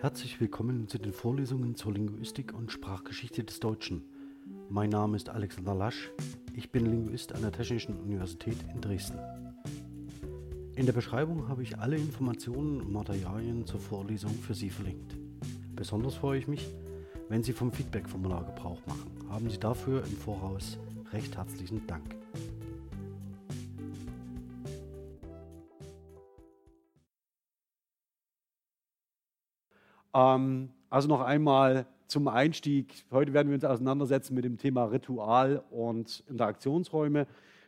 Herzlich willkommen zu den Vorlesungen zur Linguistik und Sprachgeschichte des Deutschen. Mein Name ist Alexander Lasch. Ich bin Linguist an der Technischen Universität in Dresden. In der Beschreibung habe ich alle Informationen und Materialien zur Vorlesung für Sie verlinkt. Besonders freue ich mich, wenn Sie vom Feedback-Formular Gebrauch machen. Haben Sie dafür im Voraus recht herzlichen Dank. Also noch einmal zum Einstieg. Heute werden wir uns auseinandersetzen mit dem Thema Ritual und Interaktionsräume.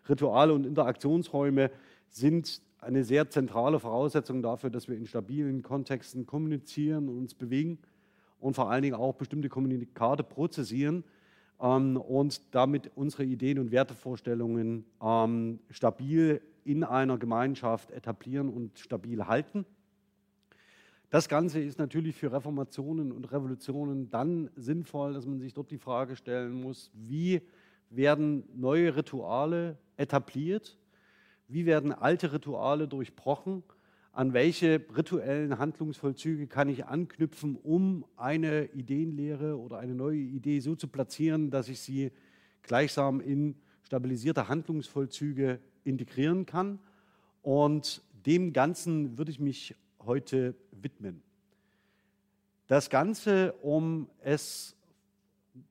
Rituale und Interaktionsräume sind eine sehr zentrale Voraussetzung dafür, dass wir in stabilen Kontexten kommunizieren und uns bewegen und vor allen Dingen auch bestimmte Kommunikate prozessieren ähm, und damit unsere Ideen und Wertevorstellungen ähm, stabil in einer Gemeinschaft etablieren und stabil halten. Das Ganze ist natürlich für Reformationen und Revolutionen dann sinnvoll, dass man sich dort die Frage stellen muss, wie werden neue Rituale etabliert, wie werden alte Rituale durchbrochen, an welche rituellen Handlungsvollzüge kann ich anknüpfen, um eine Ideenlehre oder eine neue Idee so zu platzieren, dass ich sie gleichsam in stabilisierte Handlungsvollzüge integrieren kann. Und dem Ganzen würde ich mich heute widmen. Das Ganze, um es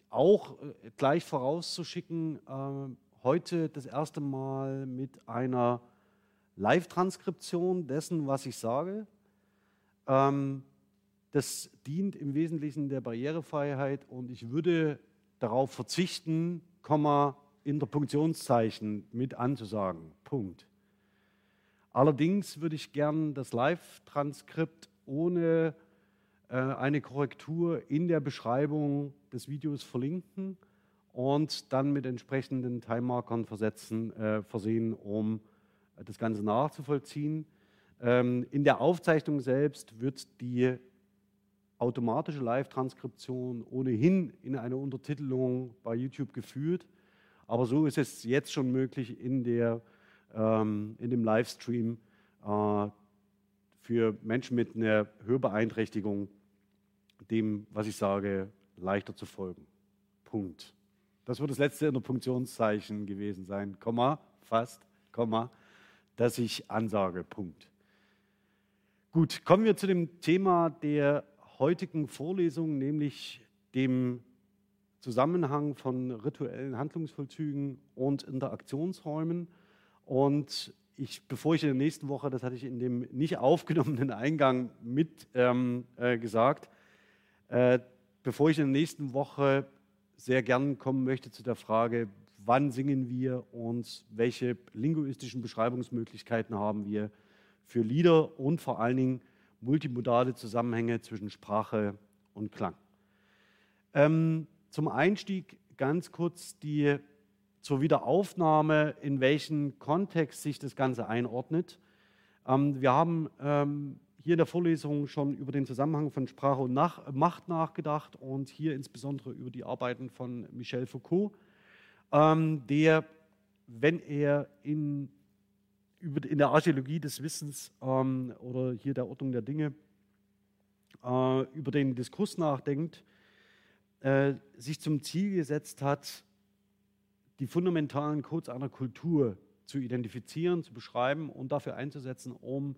auch äh, gleich vorauszuschicken, äh, heute das erste Mal mit einer Live-Transkription dessen, was ich sage. Ähm, das dient im Wesentlichen der Barrierefreiheit und ich würde darauf verzichten, Komma, Interpunktionszeichen mit anzusagen. Punkt. Allerdings würde ich gern das Live-Transkript ohne äh, eine Korrektur in der Beschreibung des Videos verlinken und dann mit entsprechenden Time-Markern versetzen, äh, versehen, um das Ganze nachzuvollziehen. Ähm, in der Aufzeichnung selbst wird die automatische Live-Transkription ohnehin in eine Untertitelung bei YouTube geführt. Aber so ist es jetzt schon möglich in der ähm, in dem Livestream äh, für Menschen mit einer Hörbeeinträchtigung dem, was ich sage, leichter zu folgen. Punkt. Das wird das letzte Interpunktionszeichen gewesen sein. Komma, fast, Komma, dass ich ansage. Punkt. Gut, kommen wir zu dem Thema der heutigen Vorlesung, nämlich dem Zusammenhang von rituellen Handlungsvollzügen und Interaktionsräumen. Und ich, bevor ich in der nächsten Woche, das hatte ich in dem nicht aufgenommenen Eingang mit ähm, äh, gesagt, äh, bevor ich in der nächsten Woche sehr gern kommen möchte zu der Frage, wann singen wir und welche linguistischen Beschreibungsmöglichkeiten haben wir für Lieder und vor allen Dingen multimodale Zusammenhänge zwischen Sprache und Klang. Ähm, zum Einstieg ganz kurz die zur Wiederaufnahme, in welchen Kontext sich das Ganze einordnet. Ähm, wir haben ähm, hier in der Vorlesung schon über den Zusammenhang von Sprache und Nach Macht nachgedacht und hier insbesondere über die Arbeiten von Michel Foucault, ähm, der, wenn er in, über, in der Archäologie des Wissens ähm, oder hier der Ordnung der Dinge äh, über den Diskurs nachdenkt, äh, sich zum Ziel gesetzt hat, die fundamentalen Codes einer Kultur zu identifizieren, zu beschreiben und dafür einzusetzen, um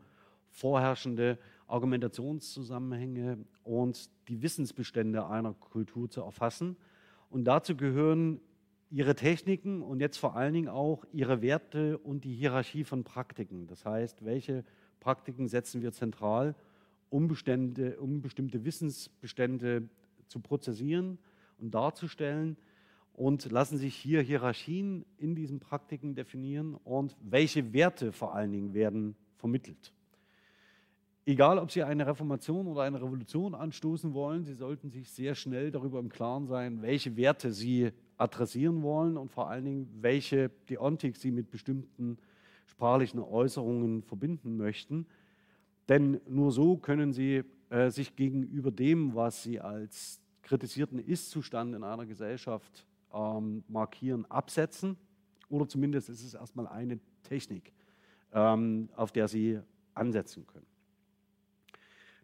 vorherrschende Argumentationszusammenhänge und die Wissensbestände einer Kultur zu erfassen. Und dazu gehören ihre Techniken und jetzt vor allen Dingen auch ihre Werte und die Hierarchie von Praktiken. Das heißt, welche Praktiken setzen wir zentral, um, Bestände, um bestimmte Wissensbestände zu prozessieren und darzustellen und lassen sich hier Hierarchien in diesen Praktiken definieren und welche Werte vor allen Dingen werden vermittelt. Egal, ob Sie eine Reformation oder eine Revolution anstoßen wollen, Sie sollten sich sehr schnell darüber im Klaren sein, welche Werte Sie adressieren wollen und vor allen Dingen, welche Deontik Sie mit bestimmten sprachlichen Äußerungen verbinden möchten. Denn nur so können Sie äh, sich gegenüber dem, was Sie als kritisierten Ist-Zustand in einer Gesellschaft ähm, markieren, absetzen. Oder zumindest ist es erstmal eine Technik, ähm, auf der Sie ansetzen können.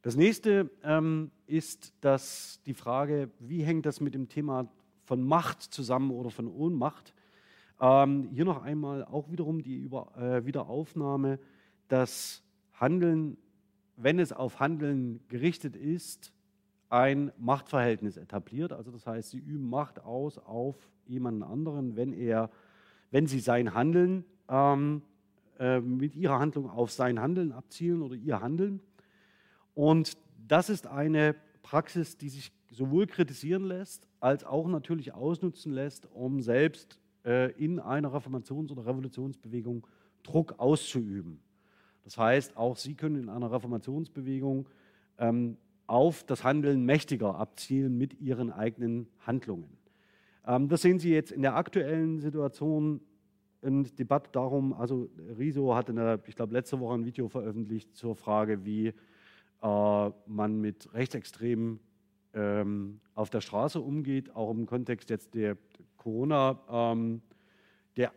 Das nächste ähm, ist dass die Frage, wie hängt das mit dem Thema von Macht zusammen oder von Ohnmacht? Ähm, hier noch einmal auch wiederum die Über, äh, Wiederaufnahme, dass Handeln, wenn es auf Handeln gerichtet ist, ein Machtverhältnis etabliert. Also das heißt, sie üben Macht aus auf jemanden anderen, wenn er, wenn sie sein Handeln ähm, äh, mit ihrer Handlung auf sein Handeln abzielen oder ihr Handeln. Und das ist eine Praxis, die sich sowohl kritisieren lässt, als auch natürlich ausnutzen lässt, um selbst äh, in einer Reformations- oder Revolutionsbewegung Druck auszuüben. Das heißt, auch Sie können in einer Reformationsbewegung ähm, auf das Handeln Mächtiger abzielen mit Ihren eigenen Handlungen. Ähm, das sehen Sie jetzt in der aktuellen Situation in Debatte darum, also Riso hat in der, ich glaube, letzte Woche ein Video veröffentlicht zur Frage, wie äh, man mit Rechtsextremen ähm, auf der Straße umgeht, auch im Kontext jetzt der Corona, ähm, der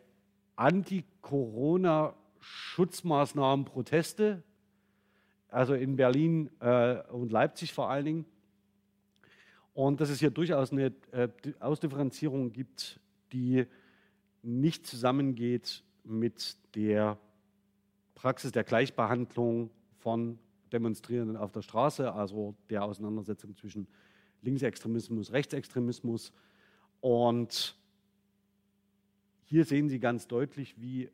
Anti-Corona-Schutzmaßnahmen, Proteste, also in Berlin äh, und Leipzig vor allen Dingen. Und dass es hier durchaus eine äh, Ausdifferenzierung gibt, die nicht zusammengeht mit der Praxis der Gleichbehandlung von Demonstrierenden auf der Straße, also der Auseinandersetzung zwischen Linksextremismus, Rechtsextremismus. Und hier sehen Sie ganz deutlich, wie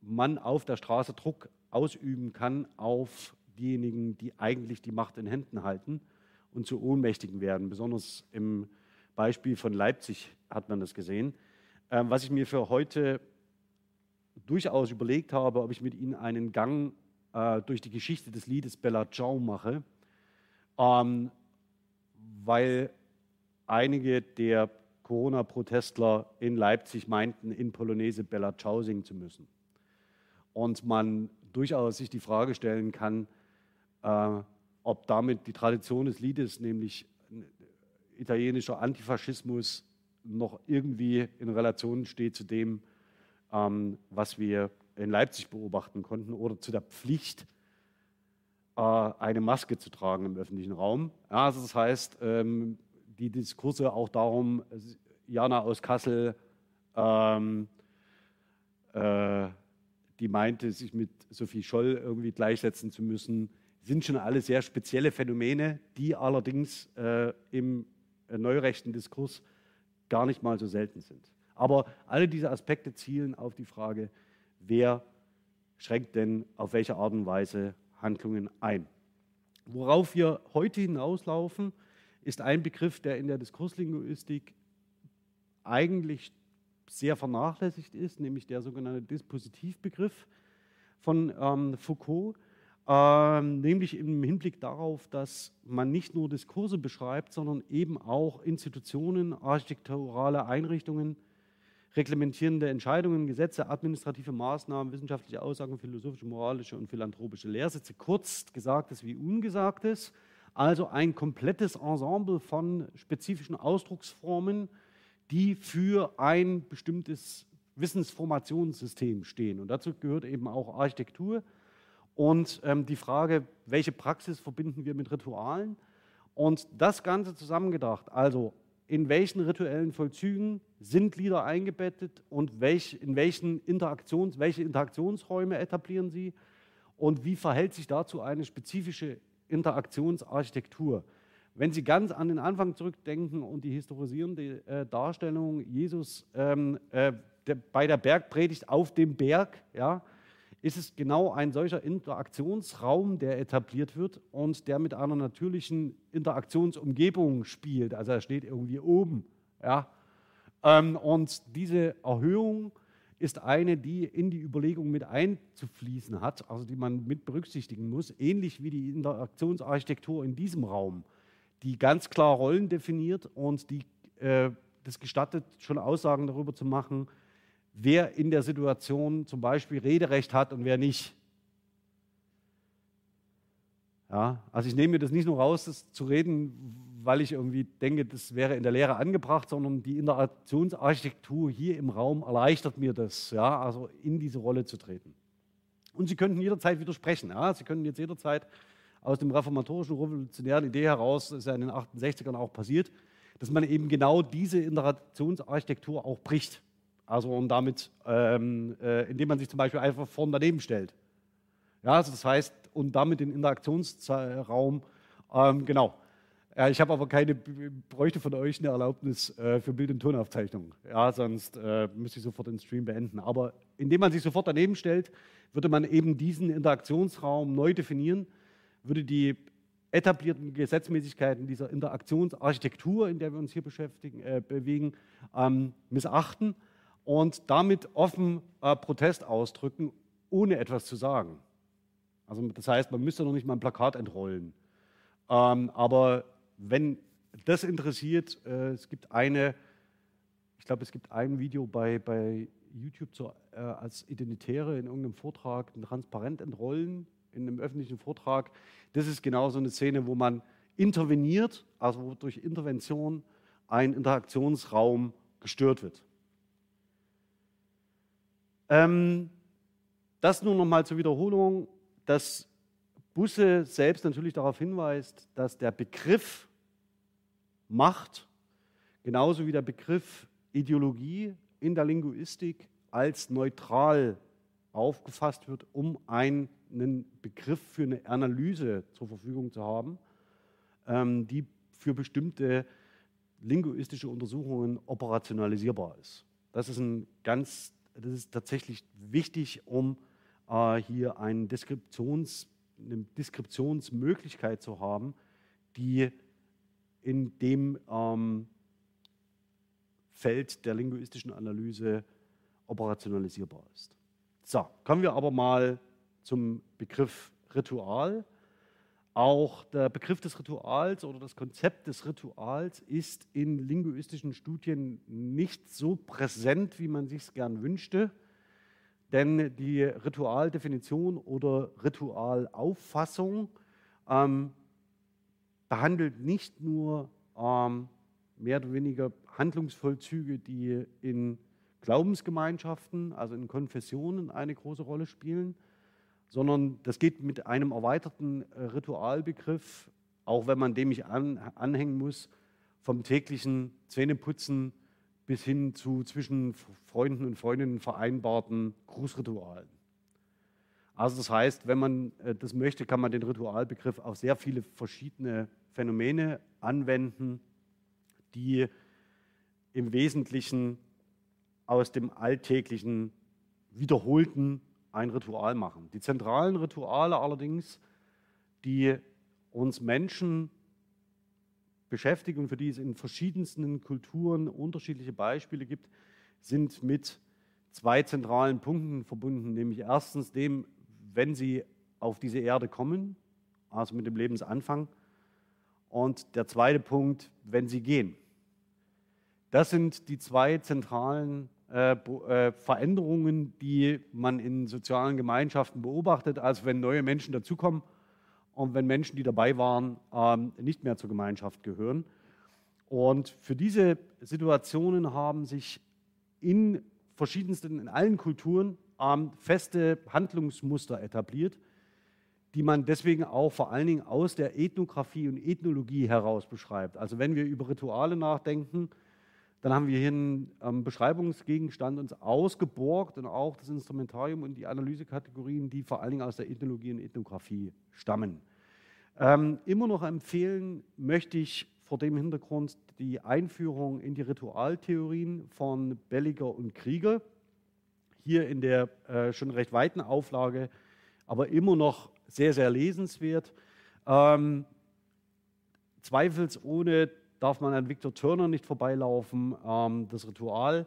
man auf der Straße Druck ausüben kann auf diejenigen, die eigentlich die Macht in Händen halten und zu Ohnmächtigen werden. Besonders im Beispiel von Leipzig hat man das gesehen. Ähm, was ich mir für heute durchaus überlegt habe, ob ich mit Ihnen einen Gang äh, durch die Geschichte des Liedes Bella Ciao mache, ähm, weil einige der Corona-Protestler in Leipzig meinten, in Polonaise Bella Ciao singen zu müssen. Und man durchaus sich die Frage stellen kann, äh, ob damit die Tradition des Liedes, nämlich italienischer Antifaschismus, noch irgendwie in Relation steht zu dem, ähm, was wir in Leipzig beobachten konnten, oder zu der Pflicht, äh, eine Maske zu tragen im öffentlichen Raum. Ja, also das heißt, ähm, die Diskurse auch darum, Jana aus Kassel, ähm, äh, die meinte, sich mit Sophie Scholl irgendwie gleichsetzen zu müssen, sind schon alle sehr spezielle Phänomene, die allerdings äh, im äh, neurechten Diskurs gar nicht mal so selten sind. Aber alle diese Aspekte zielen auf die Frage, wer schränkt denn auf welche Art und Weise Handlungen ein. Worauf wir heute hinauslaufen, ist ein Begriff, der in der Diskurslinguistik eigentlich sehr vernachlässigt ist, nämlich der sogenannte Dispositivbegriff von ähm, Foucault, ähm, nämlich im Hinblick darauf, dass man nicht nur Diskurse beschreibt, sondern eben auch Institutionen, architekturale Einrichtungen, reglementierende Entscheidungen, Gesetze, administrative Maßnahmen, wissenschaftliche Aussagen, philosophische, moralische und philanthropische Lehrsätze, kurz Gesagtes wie Ungesagtes, also ein komplettes Ensemble von spezifischen Ausdrucksformen, die für ein bestimmtes Wissensformationssystem stehen. Und dazu gehört eben auch Architektur, und ähm, die Frage, welche Praxis verbinden wir mit Ritualen? Und das Ganze zusammengedacht, also in welchen rituellen Vollzügen sind Lieder eingebettet und welch, in welchen Interaktions, welche Interaktionsräume etablieren sie und wie verhält sich dazu eine spezifische Interaktionsarchitektur? Wenn Sie ganz an den Anfang zurückdenken und die historisierende äh, Darstellung Jesus ähm, äh, der, bei der Bergpredigt auf dem Berg, ja, ist es genau ein solcher Interaktionsraum, der etabliert wird und der mit einer natürlichen Interaktionsumgebung spielt. Also er steht irgendwie oben. Ja? Ähm, und diese Erhöhung ist eine, die in die Überlegung mit einzufließen hat, also die man mit berücksichtigen muss, ähnlich wie die Interaktionsarchitektur in diesem Raum, die ganz klar Rollen definiert und die äh, das gestattet, schon Aussagen darüber zu machen, wer in der Situation zum Beispiel Rederecht hat und wer nicht. Ja, also ich nehme mir das nicht nur raus, das zu reden, weil ich irgendwie denke, das wäre in der Lehre angebracht, sondern die Interaktionsarchitektur hier im Raum erleichtert mir das, ja, also in diese Rolle zu treten. Und Sie könnten jederzeit widersprechen. Ja? Sie können jetzt jederzeit aus dem reformatorischen revolutionären Idee heraus, das ist ja in den 68ern auch passiert, dass man eben genau diese Interaktionsarchitektur auch bricht. Also und damit, ähm, äh, indem man sich zum Beispiel einfach vorn daneben stellt. Ja, also das heißt, und damit den Interaktionsraum, ähm, genau. Ja, ich habe aber keine, bräuchte von euch eine Erlaubnis äh, für Bild- und Tonaufzeichnung. Ja, sonst äh, müsste ich sofort den Stream beenden. Aber indem man sich sofort daneben stellt, würde man eben diesen Interaktionsraum neu definieren, würde die etablierten Gesetzmäßigkeiten dieser Interaktionsarchitektur, in der wir uns hier beschäftigen, äh, bewegen, ähm, missachten und damit offen äh, Protest ausdrücken, ohne etwas zu sagen. Also das heißt, man müsste noch nicht mal ein Plakat entrollen. Ähm, aber wenn das interessiert, äh, es gibt eine, ich glaube, es gibt ein Video bei, bei YouTube zur, äh, als Identitäre in irgendeinem Vortrag, ein Transparent entrollen in einem öffentlichen Vortrag. Das ist genau so eine Szene, wo man interveniert, also wo durch Intervention ein Interaktionsraum gestört wird. Ähm, das nur noch mal zur Wiederholung, dass Busse selbst natürlich darauf hinweist, dass der Begriff Macht genauso wie der Begriff Ideologie in der Linguistik als neutral aufgefasst wird, um einen Begriff für eine Analyse zur Verfügung zu haben, ähm, die für bestimmte linguistische Untersuchungen operationalisierbar ist. Das ist ein ganz, das ist tatsächlich wichtig, um äh, hier eine, Deskriptions, eine Deskriptionsmöglichkeit zu haben, die in dem ähm, Feld der linguistischen Analyse operationalisierbar ist. So, kommen wir aber mal zum Begriff Ritual. Auch der Begriff des Rituals oder das Konzept des Rituals ist in linguistischen Studien nicht so präsent, wie man sich gern wünschte. Denn die Ritualdefinition oder Ritualauffassung ähm, behandelt nicht nur ähm, mehr oder weniger Handlungsvollzüge, die in Glaubensgemeinschaften, also in Konfessionen eine große Rolle spielen, sondern das geht mit einem erweiterten äh, Ritualbegriff, auch wenn man dem nicht an, anhängen muss, vom täglichen Zähneputzen bis hin zu zwischen Freunden und Freundinnen vereinbarten Grußritualen. Also das heißt, wenn man äh, das möchte, kann man den Ritualbegriff auf sehr viele verschiedene Phänomene anwenden, die im Wesentlichen aus dem alltäglichen, wiederholten ein Ritual machen. Die zentralen Rituale allerdings, die uns Menschen beschäftigen und für die es in verschiedensten Kulturen unterschiedliche Beispiele gibt, sind mit zwei zentralen Punkten verbunden, nämlich erstens dem, wenn sie auf diese Erde kommen, also mit dem Lebensanfang, und der zweite Punkt, wenn sie gehen. Das sind die zwei zentralen äh, äh, Veränderungen, die man in sozialen Gemeinschaften beobachtet, also wenn neue Menschen dazukommen und wenn Menschen, die dabei waren, ähm, nicht mehr zur Gemeinschaft gehören. Und für diese Situationen haben sich in verschiedensten, in allen Kulturen ähm, feste Handlungsmuster etabliert, die man deswegen auch vor allen Dingen aus der Ethnographie und Ethnologie heraus beschreibt. Also wenn wir über Rituale nachdenken, dann haben wir hier einen ähm, Beschreibungsgegenstand uns ausgeborgt und auch das Instrumentarium und die Analysekategorien, die vor allen Dingen aus der Ethnologie und Ethnographie stammen. Ähm, immer noch empfehlen möchte ich vor dem Hintergrund die Einführung in die Ritualtheorien von Belliger und Krieger. Hier in der äh, schon recht weiten Auflage, aber immer noch sehr, sehr lesenswert. Ähm, zweifelsohne darf man an Victor Turner nicht vorbeilaufen. Ähm, das Ritual,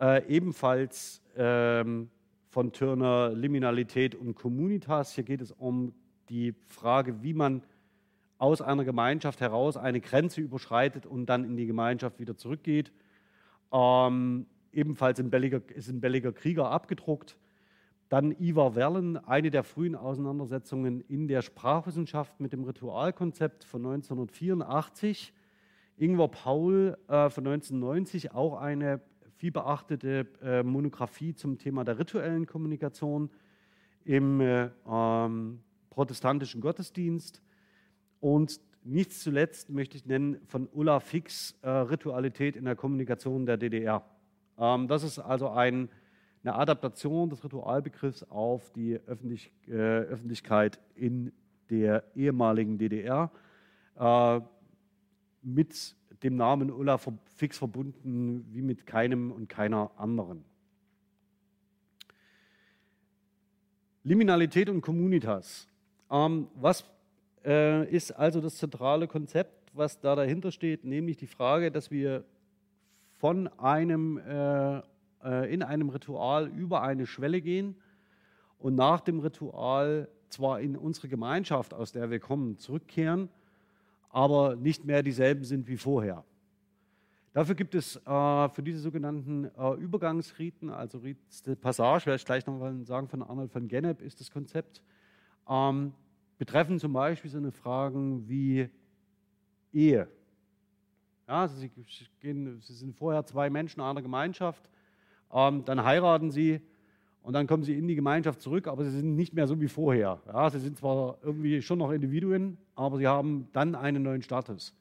äh, ebenfalls ähm, von Turner Liminalität und Communitas. Hier geht es um die Frage, wie man aus einer Gemeinschaft heraus eine Grenze überschreitet und dann in die Gemeinschaft wieder zurückgeht. Ähm, ebenfalls in Belliger, ist in Belliger Krieger abgedruckt. Dann Ivar Werlen, eine der frühen Auseinandersetzungen in der Sprachwissenschaft mit dem Ritualkonzept von 1984. Ingwer Paul äh, von 1990 auch eine viel beachtete äh, Monographie zum Thema der rituellen Kommunikation im äh, ähm, protestantischen Gottesdienst. Und nicht zuletzt möchte ich nennen von Ulla Fix äh, Ritualität in der Kommunikation der DDR. Ähm, das ist also ein, eine Adaptation des Ritualbegriffs auf die Öffentlich, äh, Öffentlichkeit in der ehemaligen DDR äh, mit dem Namen Ulla Fix verbunden wie mit keinem und keiner anderen. Liminalität und Communitas. Ähm, was äh, ist also das zentrale Konzept, was da dahinter steht, nämlich die Frage, dass wir von einem, äh, äh, in einem Ritual über eine Schwelle gehen und nach dem Ritual zwar in unsere Gemeinschaft, aus der wir kommen, zurückkehren, aber nicht mehr dieselben sind wie vorher. Dafür gibt es äh, für diese sogenannten äh, Übergangsriten, also Rites de Passage, werde ich gleich noch mal sagen, von Arnold von Gennep ist das Konzept, ähm, betreffen zum Beispiel so eine Fragen wie Ehe. Ja, also sie, gehen, sie sind vorher zwei Menschen einer Gemeinschaft, ähm, dann heiraten sie und dann kommen sie in die Gemeinschaft zurück, aber sie sind nicht mehr so wie vorher. Ja, sie sind zwar irgendwie schon noch Individuen, aber sie haben dann einen neuen Status.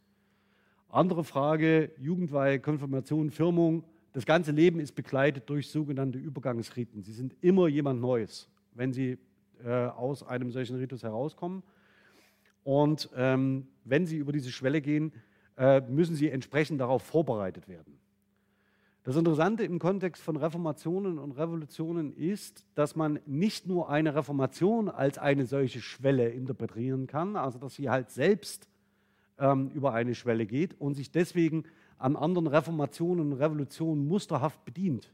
Andere Frage, Jugendweihe, Konfirmation, Firmung. Das ganze Leben ist begleitet durch sogenannte Übergangsriten. Sie sind immer jemand Neues, wenn Sie äh, aus einem solchen Ritus herauskommen. Und ähm, wenn Sie über diese Schwelle gehen, äh, müssen Sie entsprechend darauf vorbereitet werden. Das Interessante im Kontext von Reformationen und Revolutionen ist, dass man nicht nur eine Reformation als eine solche Schwelle interpretieren kann, also dass sie halt selbst ähm, über eine Schwelle geht und sich deswegen an anderen Reformationen und Revolutionen musterhaft bedient.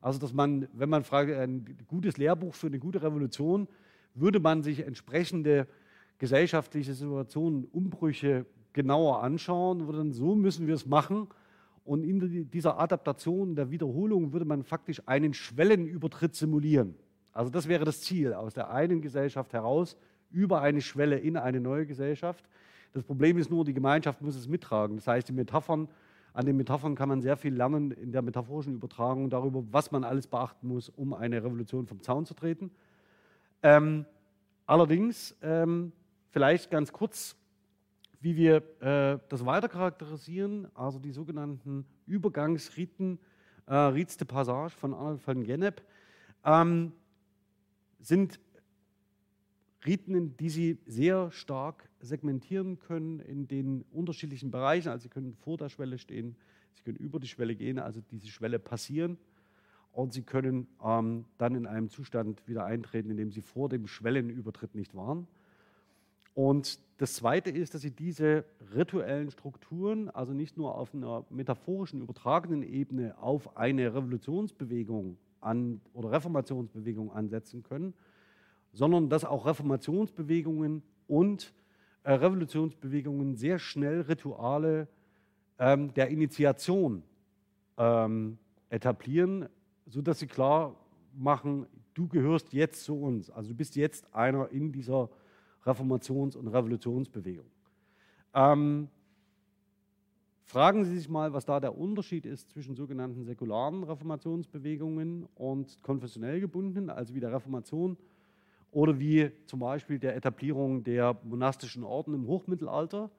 Also, dass man, wenn man fragt, ein gutes Lehrbuch für eine gute Revolution, würde man sich entsprechende gesellschaftliche Situationen, Umbrüche genauer anschauen, würde dann, so müssen wir es machen. Und in dieser Adaptation, der Wiederholung, würde man faktisch einen Schwellenübertritt simulieren. Also das wäre das Ziel, aus der einen Gesellschaft heraus über eine Schwelle in eine neue Gesellschaft. Das Problem ist nur, die Gemeinschaft muss es mittragen. Das heißt, die Metaphern, an den Metaphern kann man sehr viel lernen in der metaphorischen Übertragung darüber, was man alles beachten muss, um eine Revolution vom Zaun zu treten. Ähm, allerdings, ähm, vielleicht ganz kurz, wie wir äh, das weiter charakterisieren, also die sogenannten Übergangsriten, äh, Rites de Passage von Arnold van Gennep, ähm, sind Riten, die Sie sehr stark segmentieren können in den unterschiedlichen Bereichen. Also Sie können vor der Schwelle stehen, Sie können über die Schwelle gehen, also diese Schwelle passieren. Und Sie können ähm, dann in einem Zustand wieder eintreten, in dem Sie vor dem Schwellenübertritt nicht waren. Und das Zweite ist, dass Sie diese rituellen Strukturen, also nicht nur auf einer metaphorischen, übertragenen Ebene auf eine Revolutionsbewegung an, oder Reformationsbewegung ansetzen können, sondern dass auch Reformationsbewegungen und äh, Revolutionsbewegungen sehr schnell Rituale ähm, der Initiation ähm, etablieren, sodass sie klar machen, du gehörst jetzt zu uns. Also du bist jetzt einer in dieser Reformations- und Revolutionsbewegung. Ähm, fragen Sie sich mal, was da der Unterschied ist zwischen sogenannten säkularen Reformationsbewegungen und konfessionell gebundenen, also wie der Reformation oder wie zum Beispiel der Etablierung der monastischen Orden im Hochmittelalter.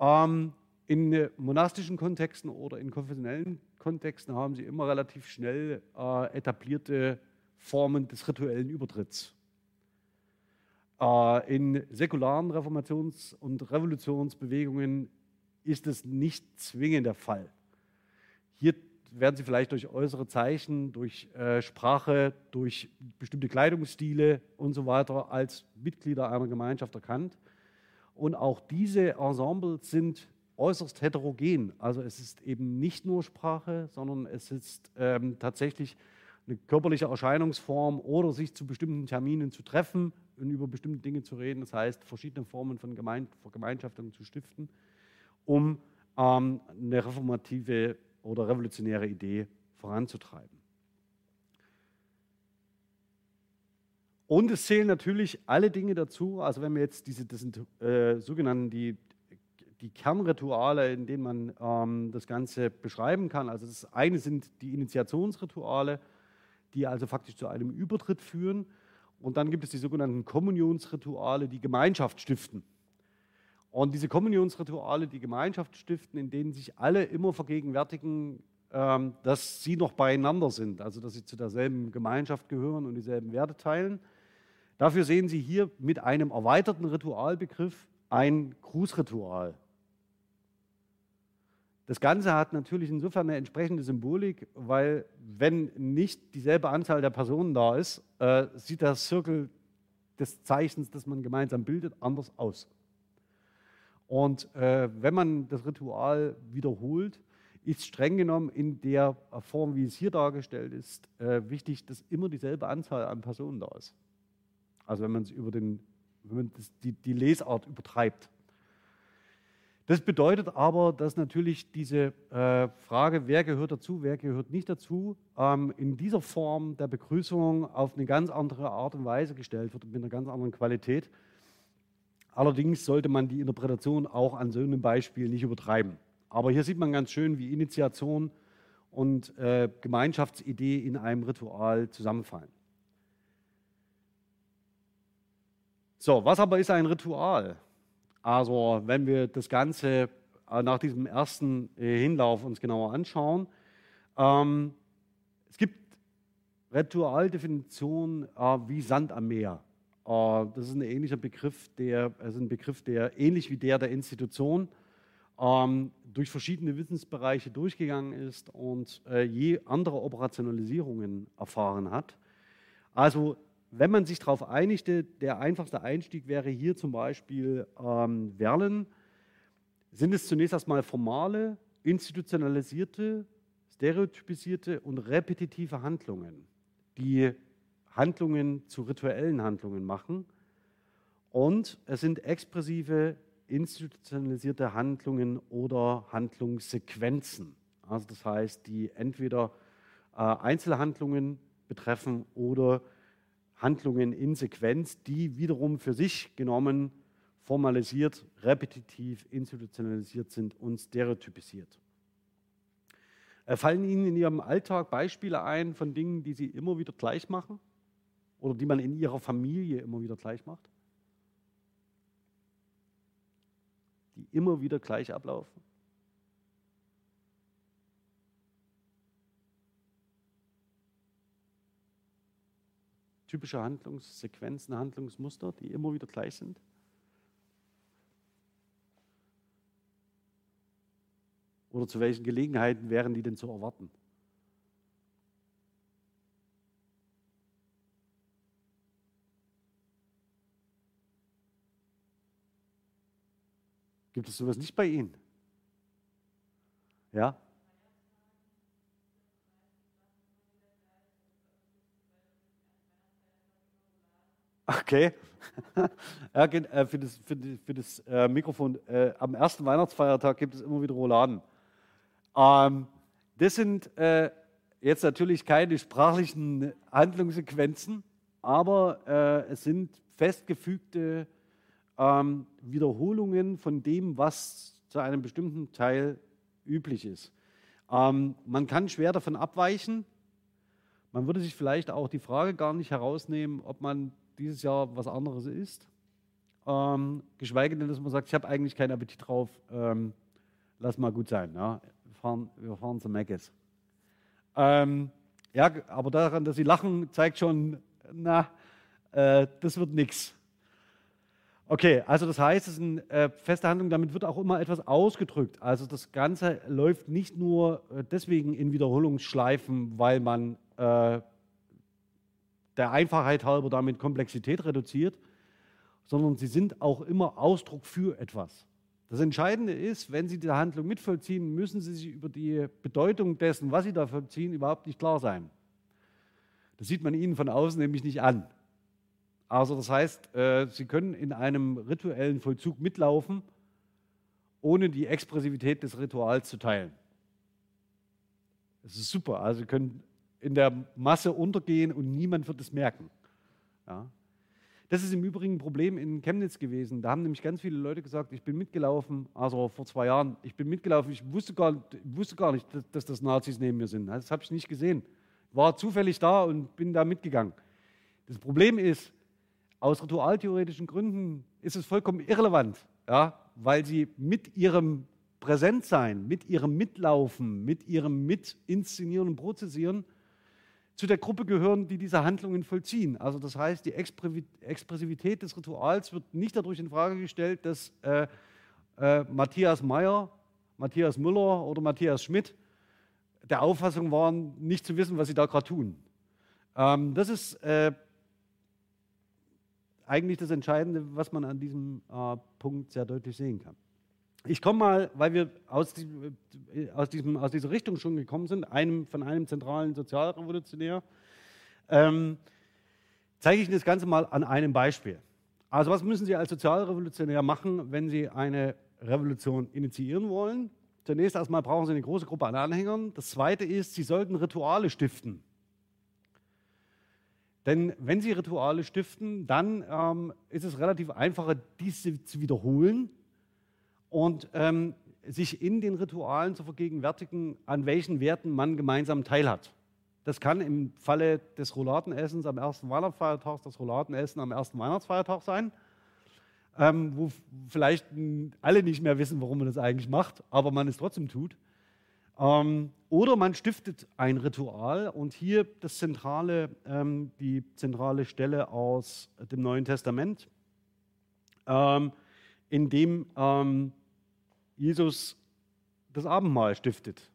Ähm, in monastischen Kontexten oder in konfessionellen Kontexten haben sie immer relativ schnell äh, etablierte Formen des rituellen Übertritts. Äh, in säkularen Reformations- und Revolutionsbewegungen ist es nicht zwingend der Fall. Hier werden sie vielleicht durch äußere Zeichen, durch äh, Sprache, durch bestimmte Kleidungsstile und so weiter als Mitglieder einer Gemeinschaft erkannt. Und auch diese Ensembles sind äußerst heterogen. Also es ist eben nicht nur Sprache, sondern es ist ähm, tatsächlich eine körperliche Erscheinungsform oder sich zu bestimmten Terminen zu treffen und über bestimmte Dinge zu reden. Das heißt, verschiedene Formen von Gemeinschaften zu stiften, um ähm, eine reformative oder revolutionäre Idee voranzutreiben. Und es zählen natürlich alle Dinge dazu, also wenn wir jetzt diese das sind, äh, sogenannten die, die Kernrituale, in denen man ähm, das Ganze beschreiben kann. Also das eine sind die Initiationsrituale, die also faktisch zu einem Übertritt führen. und dann gibt es die sogenannten Kommunionsrituale, die Gemeinschaft stiften. Und diese Kommunionsrituale, die Gemeinschaft stiften, in denen sich alle immer vergegenwärtigen, ähm, dass sie noch beieinander sind, also dass sie zu derselben Gemeinschaft gehören und dieselben Werte teilen. Dafür sehen Sie hier mit einem erweiterten Ritualbegriff ein Grußritual. Das Ganze hat natürlich insofern eine entsprechende Symbolik, weil wenn nicht dieselbe Anzahl der Personen da ist, äh, sieht der Zirkel des Zeichens, das man gemeinsam bildet, anders aus. Und äh, wenn man das Ritual wiederholt, ist streng genommen in der Form, wie es hier dargestellt ist, äh, wichtig, dass immer dieselbe Anzahl an Personen da ist. Also wenn man es über den, wenn man das, die, die Lesart übertreibt. Das bedeutet aber, dass natürlich diese äh, Frage, wer gehört dazu, wer gehört nicht dazu, ähm, in dieser Form der Begrüßung auf eine ganz andere Art und Weise gestellt wird, mit einer ganz anderen Qualität. Allerdings sollte man die Interpretation auch an so einem Beispiel nicht übertreiben. Aber hier sieht man ganz schön, wie Initiation und äh, Gemeinschaftsidee in einem Ritual zusammenfallen. So, was aber ist ein Ritual? Also, wenn wir das Ganze äh, nach diesem ersten äh, Hinlauf uns genauer anschauen, ähm, es gibt Ritualdefinitionen äh, wie Sand am Meer. Äh, das ist ein ähnlicher Begriff, der, also ein Begriff, der ähnlich wie der der Institution ähm, durch verschiedene Wissensbereiche durchgegangen ist und äh, je andere Operationalisierungen erfahren hat. Also wenn man sich darauf einigte, der einfachste Einstieg wäre hier zum Beispiel ähm, Verlen, sind es zunächst erstmal formale, institutionalisierte, stereotypisierte und repetitive Handlungen, die Handlungen zu rituellen Handlungen machen. Und es sind expressive, institutionalisierte Handlungen oder Handlungssequenzen. Also das heißt, die entweder äh, Einzelhandlungen betreffen oder Handlungen in Sequenz, die wiederum für sich genommen formalisiert, repetitiv, institutionalisiert sind und stereotypisiert. Äh, fallen Ihnen in Ihrem Alltag Beispiele ein von Dingen, die Sie immer wieder gleich machen oder die man in Ihrer Familie immer wieder gleich macht? Die immer wieder gleich ablaufen? Typische Handlungssequenzen, Handlungsmuster, die immer wieder gleich sind? Oder zu welchen Gelegenheiten wären die denn zu erwarten? Gibt es sowas nicht bei Ihnen? Ja? Okay. ja, äh, für das, für für das äh, Mikrofon. Äh, am ersten Weihnachtsfeiertag gibt es immer wieder Rouladen. Ähm, das sind äh, jetzt natürlich keine sprachlichen Handlungssequenzen, aber äh, es sind festgefügte ähm, Wiederholungen von dem, was zu einem bestimmten Teil üblich ist. Ähm, man kann schwer davon abweichen. Man würde sich vielleicht auch die Frage gar nicht herausnehmen, ob man dieses Jahr was anderes ist. Ähm, geschweige denn, dass man sagt, ich habe eigentlich keinen Appetit drauf, ähm, lass mal gut sein. Ja? Wir, fahren, wir fahren zu Meckes. Ähm, ja, aber daran, dass sie lachen, zeigt schon, na, äh, das wird nichts. Okay, also das heißt, es ist eine äh, feste Handlung, damit wird auch immer etwas ausgedrückt. Also das Ganze läuft nicht nur äh, deswegen in Wiederholungsschleifen, weil man äh, der Einfachheit halber damit Komplexität reduziert, sondern sie sind auch immer Ausdruck für etwas. Das Entscheidende ist, wenn Sie die Handlung mitvollziehen, müssen Sie sich über die Bedeutung dessen, was Sie da vollziehen, überhaupt nicht klar sein. Das sieht man Ihnen von außen nämlich nicht an. Also das heißt, äh, Sie können in einem rituellen Vollzug mitlaufen, ohne die Expressivität des Rituals zu teilen. Das ist super. Also Sie können in der Masse untergehen und niemand wird es merken. Ja. Das ist im Übrigen ein Problem in Chemnitz gewesen. Da haben nämlich ganz viele Leute gesagt, ich bin mitgelaufen, also vor zwei Jahren, ich bin mitgelaufen, ich wusste gar, wusste gar nicht, dass, dass das Nazis neben mir sind. Das habe ich nicht gesehen. War zufällig da und bin da mitgegangen. Das Problem ist, aus ritualtheoretischen Gründen ist es vollkommen irrelevant, ja, weil sie mit ihrem Präsentsein, mit ihrem Mitlaufen, mit ihrem Mitinszenieren und Prozessieren zu der Gruppe gehören, die diese Handlungen vollziehen. Also das heißt, die Expressivität des Rituals wird nicht dadurch in Frage gestellt, dass äh, äh, Matthias Meyer, Matthias Müller oder Matthias Schmidt der Auffassung waren, nicht zu wissen, was sie da gerade tun. Ähm, das ist äh, eigentlich das Entscheidende, was man an diesem äh, Punkt sehr deutlich sehen kann. Ich komme mal, weil wir aus, die, aus, diesem, aus, dieser Richtung schon gekommen sind, einem, von einem zentralen Sozialrevolutionär, ähm, zeige ich Ihnen das Ganze mal an einem Beispiel. Also was müssen Sie als Sozialrevolutionär machen, wenn Sie eine Revolution initiieren wollen? Zunächst erstmal brauchen Sie eine große Gruppe an Anhängern. Das Zweite ist, Sie sollten Rituale stiften. Denn wenn Sie Rituale stiften, dann ähm, ist es relativ einfach, diese zu wiederholen und ähm, sich in den Ritualen zu vergegenwärtigen, an welchen Werten man gemeinsam teilhat. Das kann im Falle des Rouladenessens am ersten Weihnachtsfeiertag das Rouladenessen am ersten Weihnachtsfeiertag sein, ähm, wo vielleicht alle nicht mehr wissen, warum man das eigentlich macht, aber man es trotzdem tut. Ähm, oder man stiftet ein Ritual und hier das zentrale, ähm, die zentrale Stelle aus dem Neuen Testament, ähm, in dem ähm, Jesus das Abendmahl stiftet.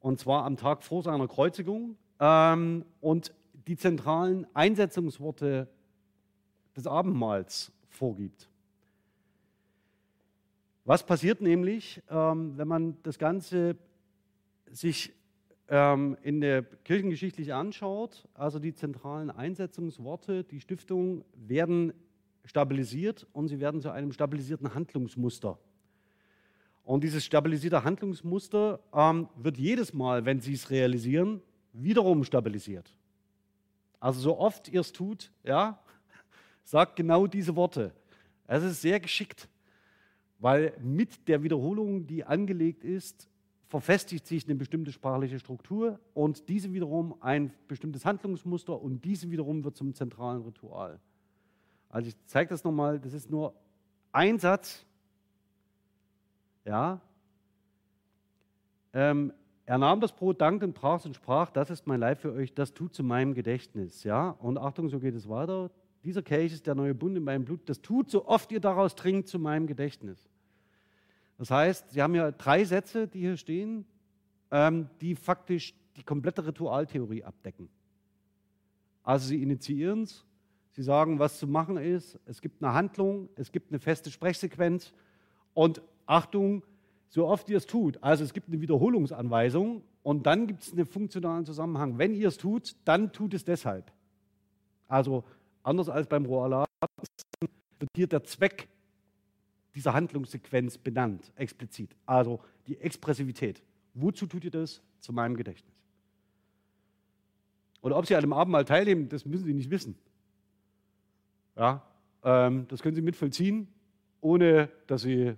Und zwar am Tag vor seiner Kreuzigung. Ähm, und die zentralen Einsetzungsworte des Abendmahls vorgibt. Was passiert nämlich, ähm, wenn man das Ganze sich ähm, in der Kirchengeschichtlich anschaut? Also die zentralen Einsetzungsworte, die Stiftung werden stabilisiert und sie werden zu einem stabilisierten Handlungsmuster. Und dieses stabilisierte Handlungsmuster ähm, wird jedes Mal, wenn Sie es realisieren, wiederum stabilisiert. Also so oft ihr es tut, ja, sagt genau diese Worte. Es ist sehr geschickt, weil mit der Wiederholung, die angelegt ist, verfestigt sich eine bestimmte sprachliche Struktur und diese wiederum ein bestimmtes Handlungsmuster und diese wiederum wird zum zentralen Ritual. Also ich zeige das nochmal, das ist nur ein Satz. Ja. Ähm, er nahm das Brot, dankte und brach es und sprach, das ist mein Leib für euch, das tut zu meinem Gedächtnis. Ja. Und Achtung, so geht es weiter. Dieser Kelch ist der neue Bund in meinem Blut. Das tut, so oft ihr daraus trinkt, zu meinem Gedächtnis. Das heißt, Sie haben ja drei Sätze, die hier stehen, ähm, die faktisch die komplette Ritualtheorie abdecken. Also Sie initiieren es, Sie sagen, was zu machen ist. Es gibt eine Handlung, es gibt eine feste Sprechsequenz und Achtung, so oft ihr es tut. Also es gibt eine Wiederholungsanweisung und dann gibt es einen funktionalen Zusammenhang. Wenn ihr es tut, dann tut es deshalb. Also anders als beim Roalat wird hier der Zweck dieser Handlungssequenz benannt, explizit. Also die Expressivität. Wozu tut ihr das? Zu meinem Gedächtnis. Oder ob Sie an dem Abendmahl teilnehmen, das müssen Sie nicht wissen. Ja, ähm, das können Sie mitvollziehen, ohne dass Sie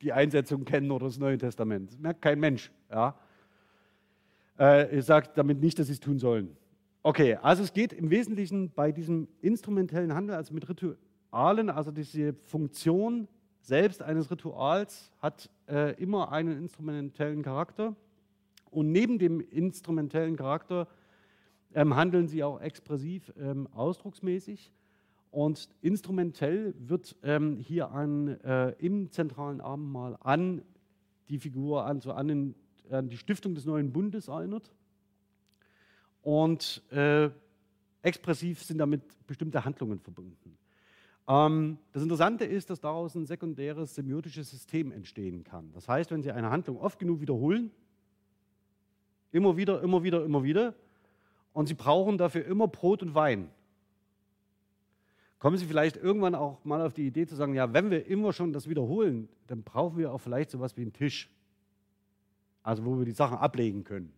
die Einsetzung kennen oder das Neue Testament. Das merkt kein Mensch. Ja. Äh, ich sage damit nicht, dass Sie es tun sollen. Okay, also es geht im Wesentlichen bei diesem instrumentellen Handel, also mit Ritualen, also diese Funktion selbst eines Rituals hat äh, immer einen instrumentellen Charakter. Und neben dem instrumentellen Charakter handeln sie auch expressiv ähm, ausdrucksmäßig. Und instrumentell wird ähm, hier an, äh, im zentralen Abendmahl an die Figur, an, so an, den, an die Stiftung des neuen Bundes erinnert. Und äh, expressiv sind damit bestimmte Handlungen verbunden. Ähm, das Interessante ist, dass daraus ein sekundäres semiotisches System entstehen kann. Das heißt, wenn Sie eine Handlung oft genug wiederholen, immer wieder, immer wieder, immer wieder, und sie brauchen dafür immer Brot und Wein. Kommen Sie vielleicht irgendwann auch mal auf die Idee zu sagen, ja, wenn wir immer schon das wiederholen, dann brauchen wir auch vielleicht sowas wie einen Tisch. Also wo wir die Sachen ablegen können.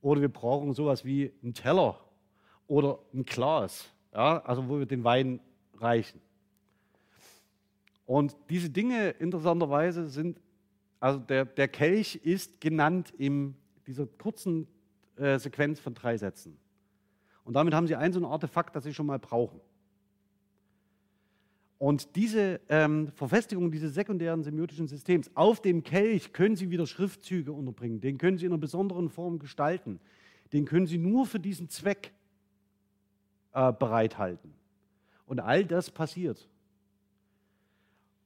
Oder wir brauchen sowas wie einen Teller oder ein Glas, ja, also wo wir den Wein reichen. Und diese Dinge interessanterweise sind, also der, der Kelch ist genannt in dieser kurzen Sequenz von drei Sätzen. Und damit haben Sie ein so ein Artefakt, das Sie schon mal brauchen. Und diese ähm, Verfestigung dieses sekundären semiotischen Systems auf dem Kelch können Sie wieder Schriftzüge unterbringen. Den können Sie in einer besonderen Form gestalten. Den können Sie nur für diesen Zweck äh, bereithalten. Und all das passiert.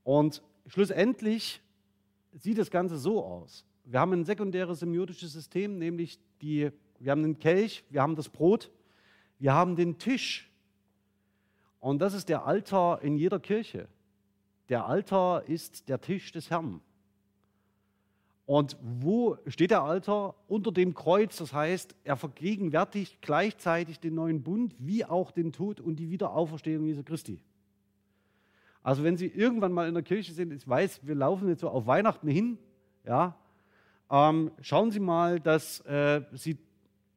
Und schlussendlich sieht das Ganze so aus. Wir haben ein sekundäres semiotisches System, nämlich die, wir haben den Kelch, wir haben das Brot, wir haben den Tisch, und das ist der Altar in jeder Kirche. Der Altar ist der Tisch des Herrn. Und wo steht der Altar? Unter dem Kreuz. Das heißt, er vergegenwärtigt gleichzeitig den neuen Bund wie auch den Tod und die Wiederauferstehung Jesu Christi. Also wenn Sie irgendwann mal in der Kirche sind, ich weiß, wir laufen jetzt so auf Weihnachten hin, ja, ähm, schauen Sie mal, dass äh, Sie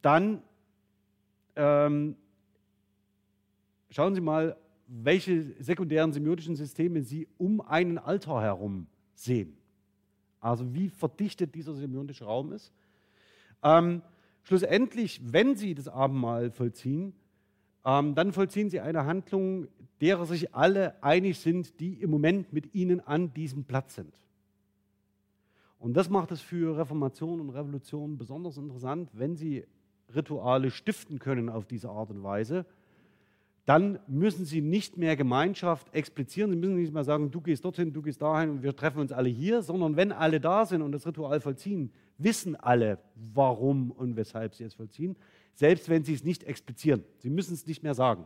dann ähm, Schauen Sie mal, welche sekundären semiotischen Systeme Sie um einen Altar herum sehen. Also wie verdichtet dieser semiotische Raum ist. Ähm, schlussendlich, wenn Sie das Abendmahl vollziehen, ähm, dann vollziehen Sie eine Handlung, derer sich alle einig sind, die im Moment mit Ihnen an diesem Platz sind. Und das macht es für Reformation und Revolution besonders interessant, wenn Sie Rituale stiften können auf diese Art und Weise dann müssen sie nicht mehr Gemeinschaft explizieren. Sie müssen nicht mehr sagen, du gehst dorthin, du gehst dahin und wir treffen uns alle hier, sondern wenn alle da sind und das Ritual vollziehen, wissen alle, warum und weshalb sie es vollziehen, selbst wenn sie es nicht explizieren. Sie müssen es nicht mehr sagen.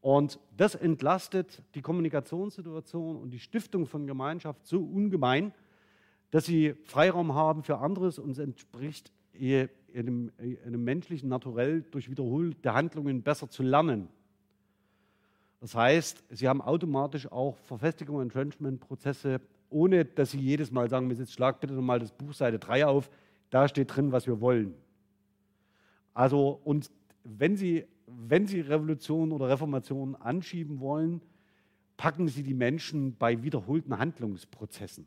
Und das entlastet die Kommunikationssituation und die Stiftung von Gemeinschaft so ungemein, dass sie Freiraum haben für anderes und es entspricht einem, einem menschlichen Naturell durch wiederholte Handlungen besser zu lernen. Das heißt, sie haben automatisch auch Verfestigung, Entrenchment-Prozesse, ohne dass sie jedes Mal sagen jetzt schlag bitte nochmal das Buch Seite 3 auf, da steht drin, was wir wollen. Also, und wenn sie, wenn sie Revolution oder Reformation anschieben wollen, packen sie die Menschen bei wiederholten Handlungsprozessen.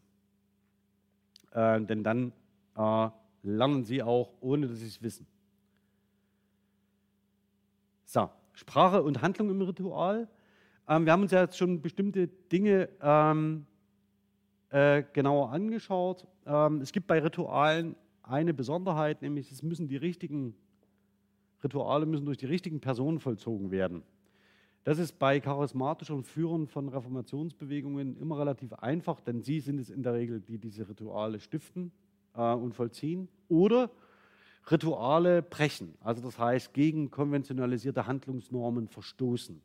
Äh, denn dann äh, lernen sie auch, ohne dass sie es wissen. So, Sprache und Handlung im Ritual. Ähm, wir haben uns ja jetzt schon bestimmte Dinge ähm, äh, genauer angeschaut. Ähm, es gibt bei Ritualen eine Besonderheit, nämlich es müssen die richtigen Rituale müssen durch die richtigen Personen vollzogen werden. Das ist bei charismatischen Führern von Reformationsbewegungen immer relativ einfach, denn sie sind es in der Regel, die diese Rituale stiften äh, und vollziehen. Oder Rituale brechen, also das heißt gegen konventionalisierte Handlungsnormen verstoßen.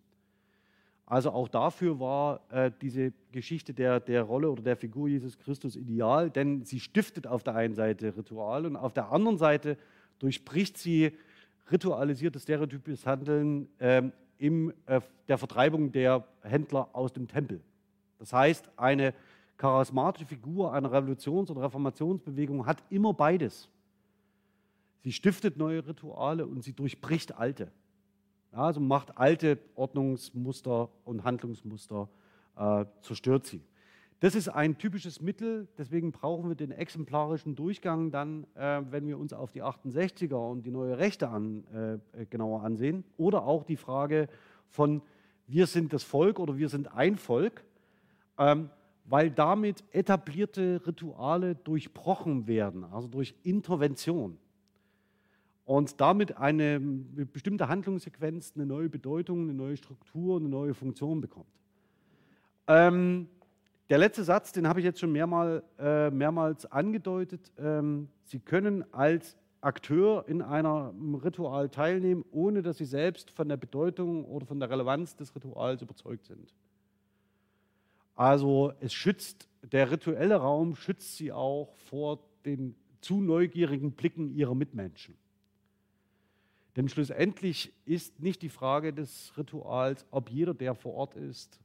Also auch dafür war äh, diese Geschichte der, der Rolle oder der Figur Jesus Christus ideal, denn sie stiftet auf der einen Seite Ritual und auf der anderen Seite durchbricht sie ritualisiertes stereotypes Handeln ähm, in äh, der Vertreibung der Händler aus dem Tempel. Das heißt, eine charismatische Figur einer Revolutions- oder Reformationsbewegung hat immer beides. Sie stiftet neue Rituale und sie durchbricht alte. Also macht alte Ordnungsmuster und Handlungsmuster, äh, zerstört sie. Das ist ein typisches Mittel, deswegen brauchen wir den exemplarischen Durchgang dann, äh, wenn wir uns auf die 68er und die neue Rechte an, äh, genauer ansehen. Oder auch die Frage von, wir sind das Volk oder wir sind ein Volk. Ähm, weil damit etablierte Rituale durchbrochen werden, also durch Intervention. Und damit eine bestimmte Handlungssequenz eine neue Bedeutung, eine neue Struktur, eine neue Funktion bekommt. Ähm, der letzte Satz, den habe ich jetzt schon mehrmal, äh, mehrmals angedeutet. Ähm, Sie können als Akteur in einem Ritual teilnehmen, ohne dass Sie selbst von der Bedeutung oder von der Relevanz des Rituals überzeugt sind. Also es schützt, der rituelle Raum schützt sie auch vor den zu neugierigen Blicken ihrer Mitmenschen. Denn schlussendlich ist nicht die Frage des Rituals, ob jeder, der vor Ort ist,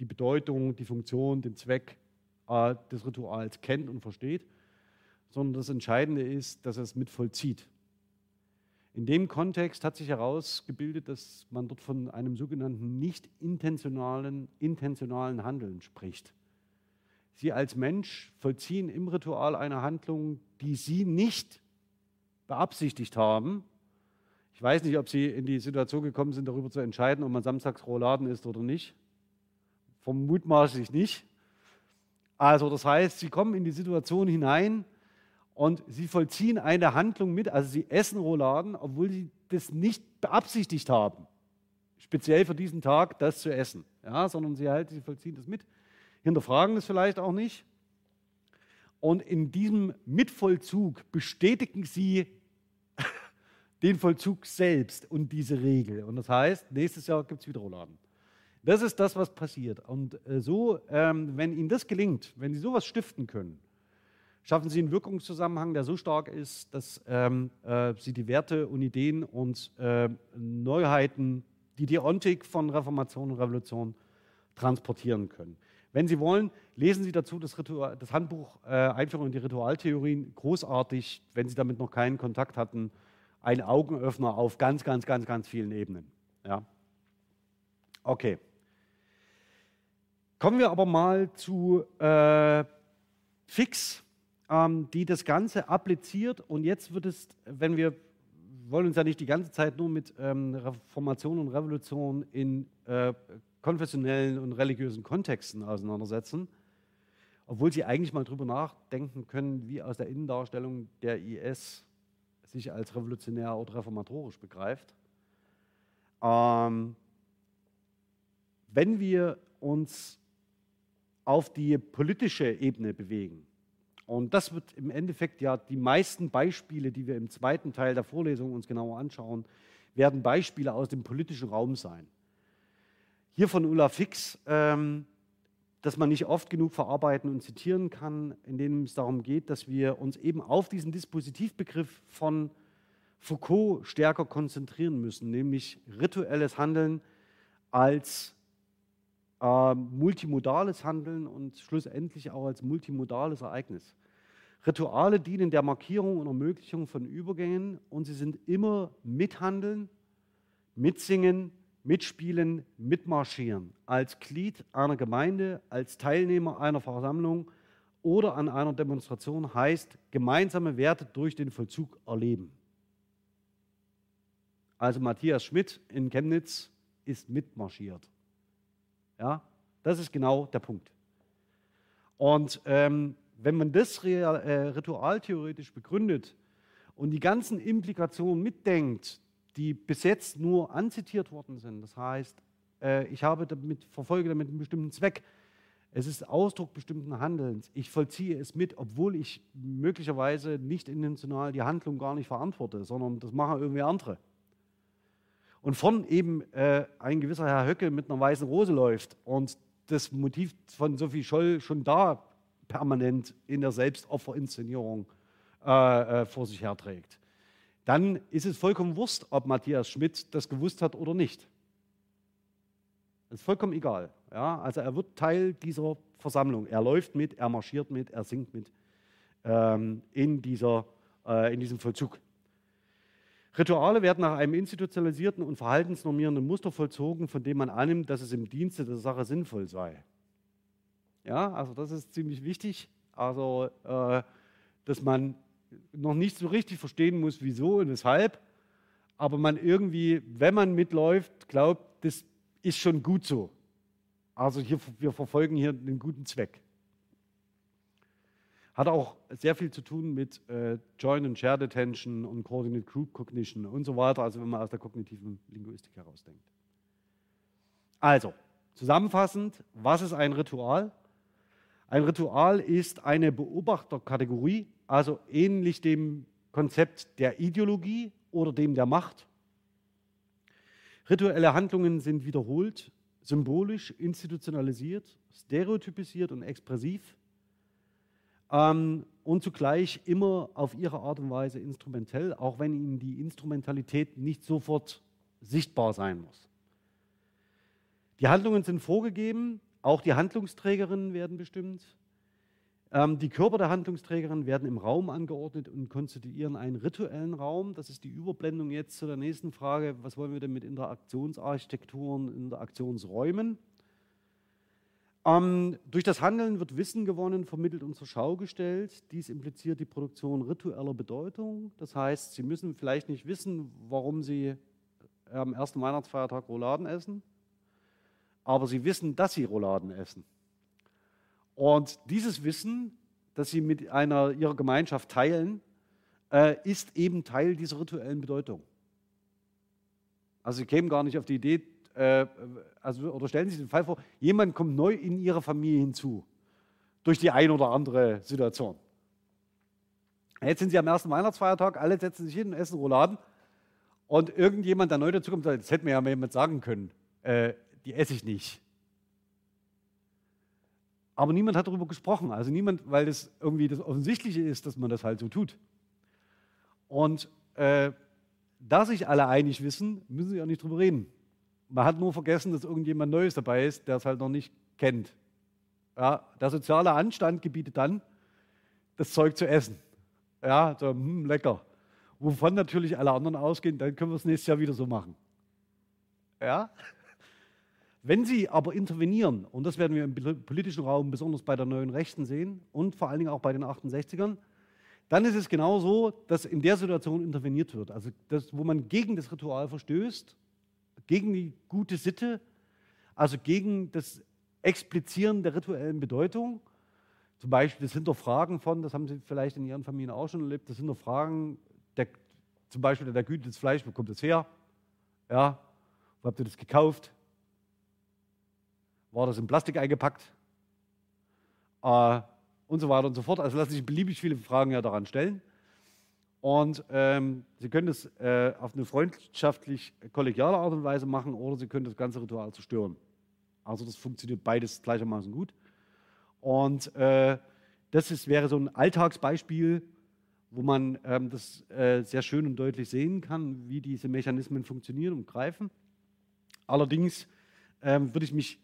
die Bedeutung, die Funktion, den Zweck äh, des Rituals kennt und versteht, sondern das Entscheidende ist, dass er es mit vollzieht. In dem Kontext hat sich herausgebildet, dass man dort von einem sogenannten nicht intentionalen, intentionalen Handeln spricht. Sie als Mensch vollziehen im Ritual eine Handlung, die Sie nicht beabsichtigt haben. Ich weiß nicht, ob Sie in die Situation gekommen sind, darüber zu entscheiden, ob man samstags Rouladen isst oder nicht. Vermutmaßlich nicht. Also das heißt, Sie kommen in die Situation hinein und Sie vollziehen eine Handlung mit, also Sie essen Rouladen, obwohl Sie das nicht beabsichtigt haben, speziell für diesen Tag das zu essen, ja, sondern Sie, halt, Sie vollziehen das mit, hinterfragen es vielleicht auch nicht. Und in diesem Mitvollzug bestätigen Sie den Vollzug selbst und diese Regel. Und das heißt, nächstes Jahr gibt es wieder Rouladen. Das ist das, was passiert. Und äh, so, ähm, wenn Ihnen das gelingt, wenn Sie sowas stiften können, schaffen Sie einen Wirkungszusammenhang, der so stark ist, dass ähm, äh, Sie die Werte und Ideen und äh, Neuheiten, die Deontik von Reformation und Revolution transportieren können. Wenn Sie wollen, lesen Sie dazu das, Ritual, das Handbuch Einführung in die Ritualtheorien. Großartig, wenn Sie damit noch keinen Kontakt hatten. Ein Augenöffner auf ganz, ganz, ganz, ganz vielen Ebenen. Ja. Okay. Kommen wir aber mal zu äh, Fix, ähm, die das Ganze appliziert. Und jetzt wird es, wenn wir wollen uns ja nicht die ganze Zeit nur mit ähm, Reformation und Revolution in äh, konfessionellen und religiösen Kontexten auseinandersetzen, obwohl sie eigentlich mal darüber nachdenken können, wie aus der Innendarstellung der IS sich als revolutionär oder reformatorisch begreift. Ähm, wenn wir uns auf die politische Ebene bewegen, und das wird im Endeffekt ja die meisten Beispiele, die wir im zweiten Teil der Vorlesung uns genauer anschauen, werden Beispiele aus dem politischen Raum sein. Hier von Ulla Fix, ähm, dass man nicht oft genug verarbeiten und zitieren kann, in dem es darum geht, dass wir uns eben auf diesen Dispositivbegriff von Foucault stärker konzentrieren müssen, nämlich rituelles Handeln als äh, multimodales Handeln und schlussendlich auch als multimodales Ereignis. Rituale dienen der Markierung und Ermöglichung von Übergängen und sie sind immer mithandeln, mitsingen, mitspielen, mitmarschieren, als Glied einer Gemeinde, als Teilnehmer einer Versammlung oder an einer Demonstration heißt gemeinsame Werte durch den Vollzug erleben. Also Matthias Schmidt in Chemnitz ist mitmarschiert. Ja, das ist genau der Punkt. Und ähm, wenn man das äh, ritualtheoretisch begründet und die ganzen Implikationen mitdenkt, die bis jetzt nur anzitiert worden sind, das heißt, äh, ich habe damit, verfolge damit einen bestimmten Zweck, es ist Ausdruck bestimmten Handelns, ich vollziehe es mit, obwohl ich möglicherweise nicht intentional die Handlung gar nicht verantworte, sondern das machen irgendwie andere. Und von eben äh, ein gewisser Herr Höcke mit einer weißen Rose läuft und das Motiv von Sophie Scholl schon da permanent in der Selbstofferinszenierung äh, äh, vor sich herträgt, dann ist es vollkommen Wurst, ob Matthias Schmidt das gewusst hat oder nicht. Das ist vollkommen egal. Ja? Also er wird Teil dieser Versammlung. Er läuft mit, er marschiert mit, er singt mit ähm, in, dieser, äh, in diesem Vollzug. Rituale werden nach einem institutionalisierten und verhaltensnormierenden Muster vollzogen, von dem man annimmt, dass es im Dienste der Sache sinnvoll sei. Ja, also das ist ziemlich wichtig. Also, äh, dass man noch nicht so richtig verstehen muss, wieso und weshalb, aber man irgendwie, wenn man mitläuft, glaubt, das ist schon gut so. Also hier, wir verfolgen hier einen guten Zweck. Hat auch sehr viel zu tun mit äh, Joint and Shared Attention und Coordinate Group Cognition und so weiter, also wenn man aus der kognitiven Linguistik herausdenkt. Also, zusammenfassend, was ist ein Ritual? Ein Ritual ist eine Beobachterkategorie, also ähnlich dem Konzept der Ideologie oder dem der Macht. Rituelle Handlungen sind wiederholt, symbolisch, institutionalisiert, stereotypisiert und expressiv ähm, und zugleich immer auf ihre Art und Weise instrumentell, auch wenn ihnen die Instrumentalität nicht sofort sichtbar sein muss. Die Handlungen sind vorgegeben, auch die Handlungsträgerinnen werden bestimmt. Ähm, die Körper der Handlungsträgerin werden im Raum angeordnet und konstituieren einen rituellen Raum. Das ist die Überblendung jetzt zu der nächsten Frage. Was wollen wir denn mit Interaktionsarchitekturen, Interaktionsräumen? Ähm, durch das Handeln wird Wissen gewonnen, vermittelt und zur Schau gestellt. Dies impliziert die Produktion ritueller Bedeutung. Das heißt, Sie müssen vielleicht nicht wissen, warum Sie am ersten Weihnachtsfeiertag Rouladen essen, aber Sie wissen, dass Sie Rouladen essen. Und dieses Wissen, das Sie mit einer Ihrer Gemeinschaft teilen, äh, ist eben Teil dieser rituellen Bedeutung. Also Sie kämen gar nicht auf die Idee, äh, also, oder stellen Sie sich den Fall vor, jemand kommt neu in Ihre Familie hinzu, durch die ein oder andere Situation. Jetzt sind Sie am ersten Weihnachtsfeiertag, alle setzen sich hin und essen Rouladen. Und irgendjemand, der neu dazukommt, sagt, das hätte mir ja mal jemand sagen können, äh, die esse ich nicht. Aber niemand hat darüber gesprochen. Also niemand, weil das irgendwie das Offensichtliche ist, dass man das halt so tut. Und äh, da sich alle einig wissen, müssen sie auch nicht drüber reden. Man hat nur vergessen, dass irgendjemand Neues dabei ist, der es halt noch nicht kennt. Ja, der soziale Anstand gebietet dann, das Zeug zu essen. Ja, so, hm, lecker. Wovon natürlich alle anderen ausgehen, dann können wir es nächstes Jahr wieder so machen. Ja? Wenn Sie aber intervenieren, und das werden wir im politischen Raum besonders bei der neuen Rechten sehen und vor allen Dingen auch bei den 68ern, dann ist es genau so, dass in der Situation interveniert wird. Also das, wo man gegen das Ritual verstößt gegen die gute Sitte, also gegen das Explizieren der rituellen Bedeutung. Zum Beispiel das Hinterfragen von, das haben Sie vielleicht in Ihren Familien auch schon erlebt, das Hinterfragen, der, zum Beispiel der Güte des Fleisch, wo kommt das her? Ja, wo habt ihr das gekauft? War das in Plastik eingepackt? Äh, und so weiter und so fort. Also lassen sich beliebig viele Fragen ja daran stellen. Und ähm, Sie können das äh, auf eine freundschaftlich kollegiale Art und Weise machen oder Sie können das ganze Ritual zerstören. Also das funktioniert beides gleichermaßen gut. Und äh, das ist, wäre so ein Alltagsbeispiel, wo man ähm, das äh, sehr schön und deutlich sehen kann, wie diese Mechanismen funktionieren und greifen. Allerdings ähm, würde ich mich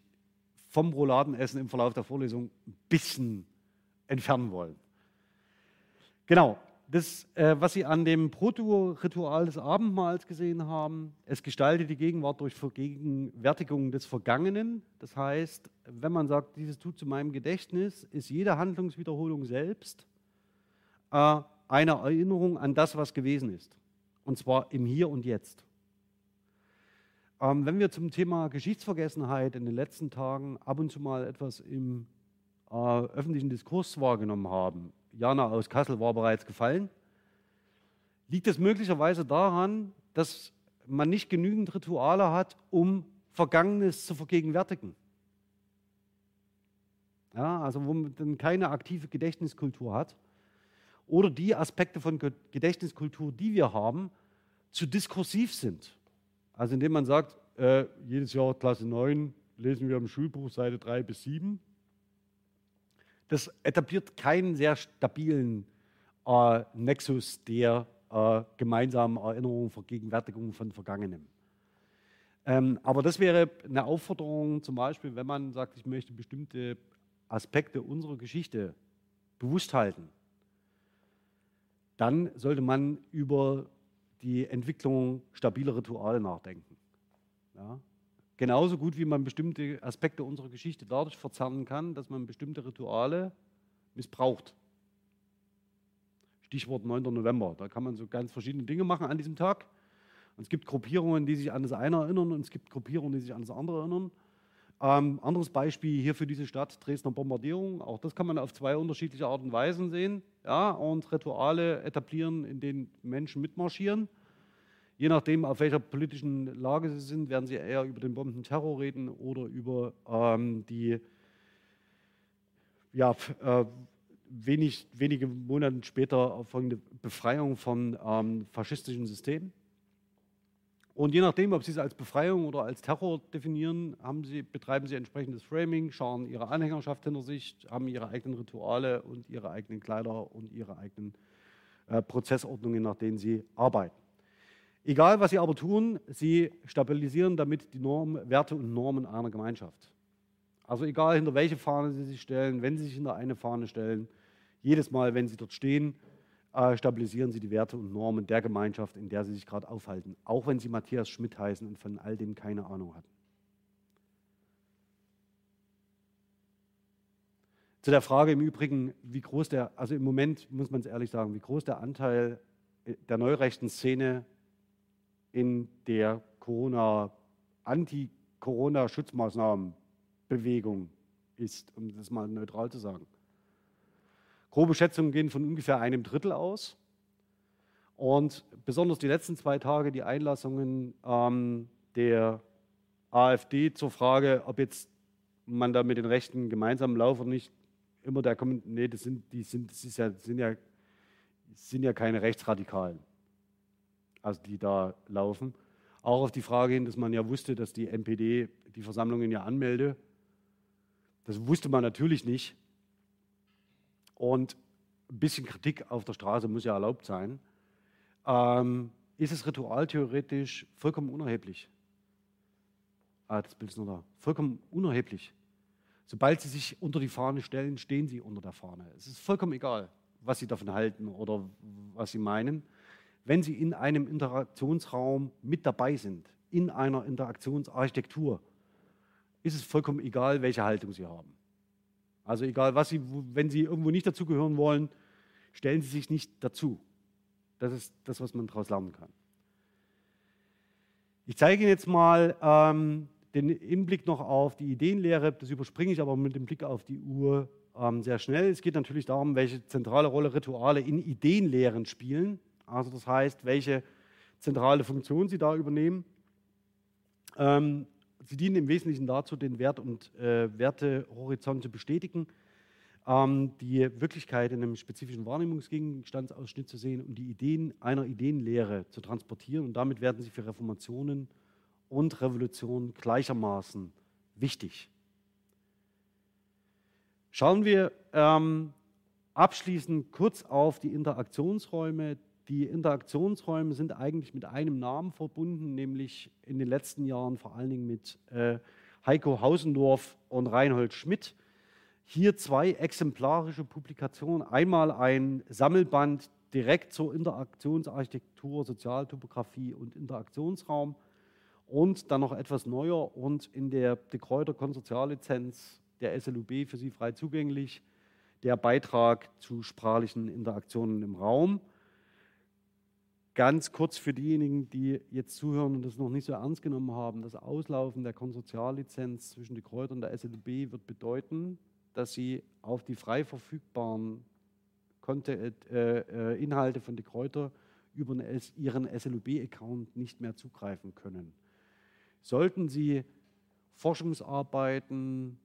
vom Rouladenessen im Verlauf der Vorlesung ein bisschen entfernen wollen. Genau, das, äh, was Sie an dem Proto-Ritual des Abendmahls gesehen haben, es gestaltet die Gegenwart durch Vergegenwärtigung des Vergangenen. Das heißt, wenn man sagt, dieses tut zu meinem Gedächtnis, ist jede Handlungswiederholung selbst äh, eine Erinnerung an das, was gewesen ist. Und zwar im Hier und Jetzt. Ähm, wenn wir zum Thema Geschichtsvergessenheit in den letzten Tagen ab und zu mal etwas im äh, öffentlichen Diskurs wahrgenommen haben, Jana aus Kassel war bereits gefallen. Liegt es möglicherweise daran, dass man nicht genügend Rituale hat, um Vergangenes zu vergegenwärtigen? Ja, also wo man dann keine aktive Gedächtniskultur hat. Oder die Aspekte von Gedächtniskultur, die wir haben, zu diskursiv sind. Also indem man sagt, äh, jedes Jahr Klasse 9 lesen wir im Schulbuch Seite 3 bis 7 das etabliert keinen sehr stabilen äh, Nexus der äh, gemeinsamen Erinnerung, Vergegenwärtigung von Vergangenem. Ähm, aber das wäre eine Aufforderung, zum Beispiel, wenn man sagt, ich möchte bestimmte Aspekte unserer Geschichte bewusst halten, dann sollte man über die Entwicklung stabiler Rituale nachdenken. Ja? Genauso gut wie man bestimmte Aspekte unserer Geschichte dadurch verzerren kann, dass man bestimmte Rituale missbraucht. Stichwort 9. November. Da kann man so ganz verschiedene Dinge machen an diesem Tag. Und es gibt Gruppierungen, die sich an das eine erinnern und es gibt Gruppierungen, die sich an das andere erinnern. Ähm, anderes Beispiel hier für diese Stadt, Dresdner Bombardierung. Auch das kann man auf zwei unterschiedliche Arten und Weisen sehen. Ja, und Rituale etablieren, in denen Menschen mitmarschieren. Je nachdem, auf welcher politischen Lage Sie sind, werden Sie eher über den Bombenterror reden oder über ähm, die ja, äh, wenig, wenige Monate später folgende Befreiung von ähm, faschistischen Systemen. Und je nachdem, ob Sie es als Befreiung oder als Terror definieren, Sie, betreiben Sie entsprechendes Framing, schauen Ihre Anhängerschaft hinter sich, haben Ihre eigenen Rituale und Ihre eigenen Kleider und Ihre eigenen äh, Prozessordnungen, nach denen Sie arbeiten. Egal, was sie aber tun, sie stabilisieren damit die Norm, Werte und Normen einer Gemeinschaft. Also egal, hinter welche Fahne sie sich stellen, wenn sie sich hinter eine Fahne stellen, jedes Mal, wenn sie dort stehen, äh, stabilisieren sie die Werte und Normen der Gemeinschaft, in der sie sich gerade aufhalten, auch wenn sie Matthias Schmidt heißen und von all dem keine Ahnung hatten. Zu der Frage im Übrigen, wie groß der, also im Moment muss man es ehrlich sagen, wie groß der Anteil der neurechten Szene in der Corona, Anti-Corona-Schutzmaßnahmen-Bewegung ist, um das mal neutral zu sagen. Grobe Schätzungen gehen von ungefähr einem Drittel aus. Und besonders die letzten zwei Tage, die Einlassungen ähm, der AfD zur Frage, ob jetzt man da mit den Rechten gemeinsam lauft oder nicht, immer der kommt, nee, das sind, die sind, das ja, sind ja, sind ja keine Rechtsradikalen, also die da laufen. Auch auf die Frage hin, dass man ja wusste, dass die NPD die Versammlungen ja anmelde. Das wusste man natürlich nicht. Und ein bisschen Kritik auf der Straße muss ja erlaubt sein. Ähm, ist es ritualtheoretisch vollkommen unerheblich? Ah, das Bild ist noch da. Vollkommen unerheblich. Sobald sie sich unter die Fahne stellen, stehen sie unter der Fahne. Es ist vollkommen egal, was sie davon halten oder was sie meinen. Wenn sie in einem Interaktionsraum mit dabei sind, in einer Interaktionsarchitektur, ist es vollkommen egal, welche Haltung sie haben. Also egal, was sie, wenn sie irgendwo nicht dazugehören wollen, stellen sie sich nicht dazu. Das ist das, was man daraus lernen kann. Ich zeige Ihnen jetzt mal ähm, den Hinblick noch auf die Ideenlehre, das überspringe ich aber mit dem Blick auf die Uhr ähm, sehr schnell. Es geht natürlich darum, welche zentrale Rolle Rituale in Ideenlehren spielen. Also das heißt, welche zentrale Funktion sie da übernehmen. Ähm, sie dienen im Wesentlichen dazu, den Wert und äh, Wertehorizont zu bestätigen, ähm, die Wirklichkeit in einem spezifischen Wahrnehmungsgegenstandsausschnitt zu sehen und die Ideen einer Ideenlehre zu transportieren. Und damit werden sie für Reformationen und Revolution gleichermaßen wichtig. Schauen wir ähm, abschließend kurz auf die Interaktionsräume. Die Interaktionsräume sind eigentlich mit einem Namen verbunden, nämlich in den letzten Jahren vor allen Dingen mit äh, Heiko Hausendorf und Reinhold Schmidt. Hier zwei exemplarische Publikationen. Einmal ein Sammelband direkt zur Interaktionsarchitektur, Sozialtopographie und Interaktionsraum und dann noch etwas neuer und in der De Kräuter Konsortiallizenz der SLUB für Sie frei zugänglich, der Beitrag zu sprachlichen Interaktionen im Raum. Ganz kurz für diejenigen, die jetzt zuhören und das noch nicht so ernst genommen haben, das Auslaufen der Konsortiallizenz zwischen De Kräuter und der SLUB wird bedeuten, dass Sie auf die frei verfügbaren äh, äh, Inhalte von De Kräuter über Ihren SLUB-Account nicht mehr zugreifen können. Sollten Sie Forschungsarbeiten,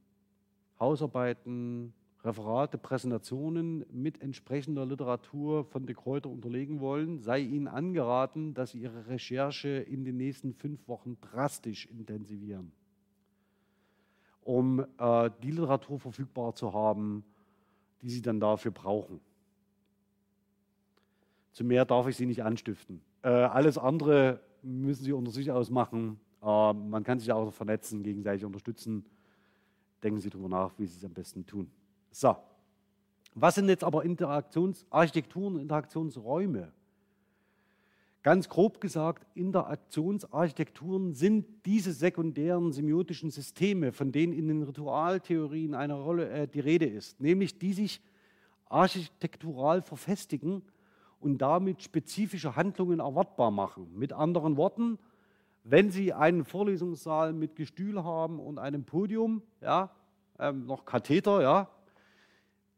Hausarbeiten, Referate, Präsentationen mit entsprechender Literatur von de Kräuter unterlegen wollen, sei Ihnen angeraten, dass Sie Ihre Recherche in den nächsten fünf Wochen drastisch intensivieren, um äh, die Literatur verfügbar zu haben, die Sie dann dafür brauchen. Zu mehr darf ich Sie nicht anstiften. Äh, alles andere müssen Sie unter sich ausmachen. Äh, man kann sich auch vernetzen, gegenseitig unterstützen. Denken Sie darüber nach, wie Sie es am besten tun. So, was sind jetzt aber Interaktionsarchitekturen, Interaktionsräume? Ganz grob gesagt, Interaktionsarchitekturen sind diese sekundären semiotischen Systeme, von denen in den Ritualtheorien eine Rolle äh, die Rede ist, nämlich die sich architektural verfestigen und damit spezifische Handlungen erwartbar machen. Mit anderen Worten, wenn Sie einen Vorlesungssaal mit Gestühl haben und einem Podium, ja, ähm, noch Katheter, ja,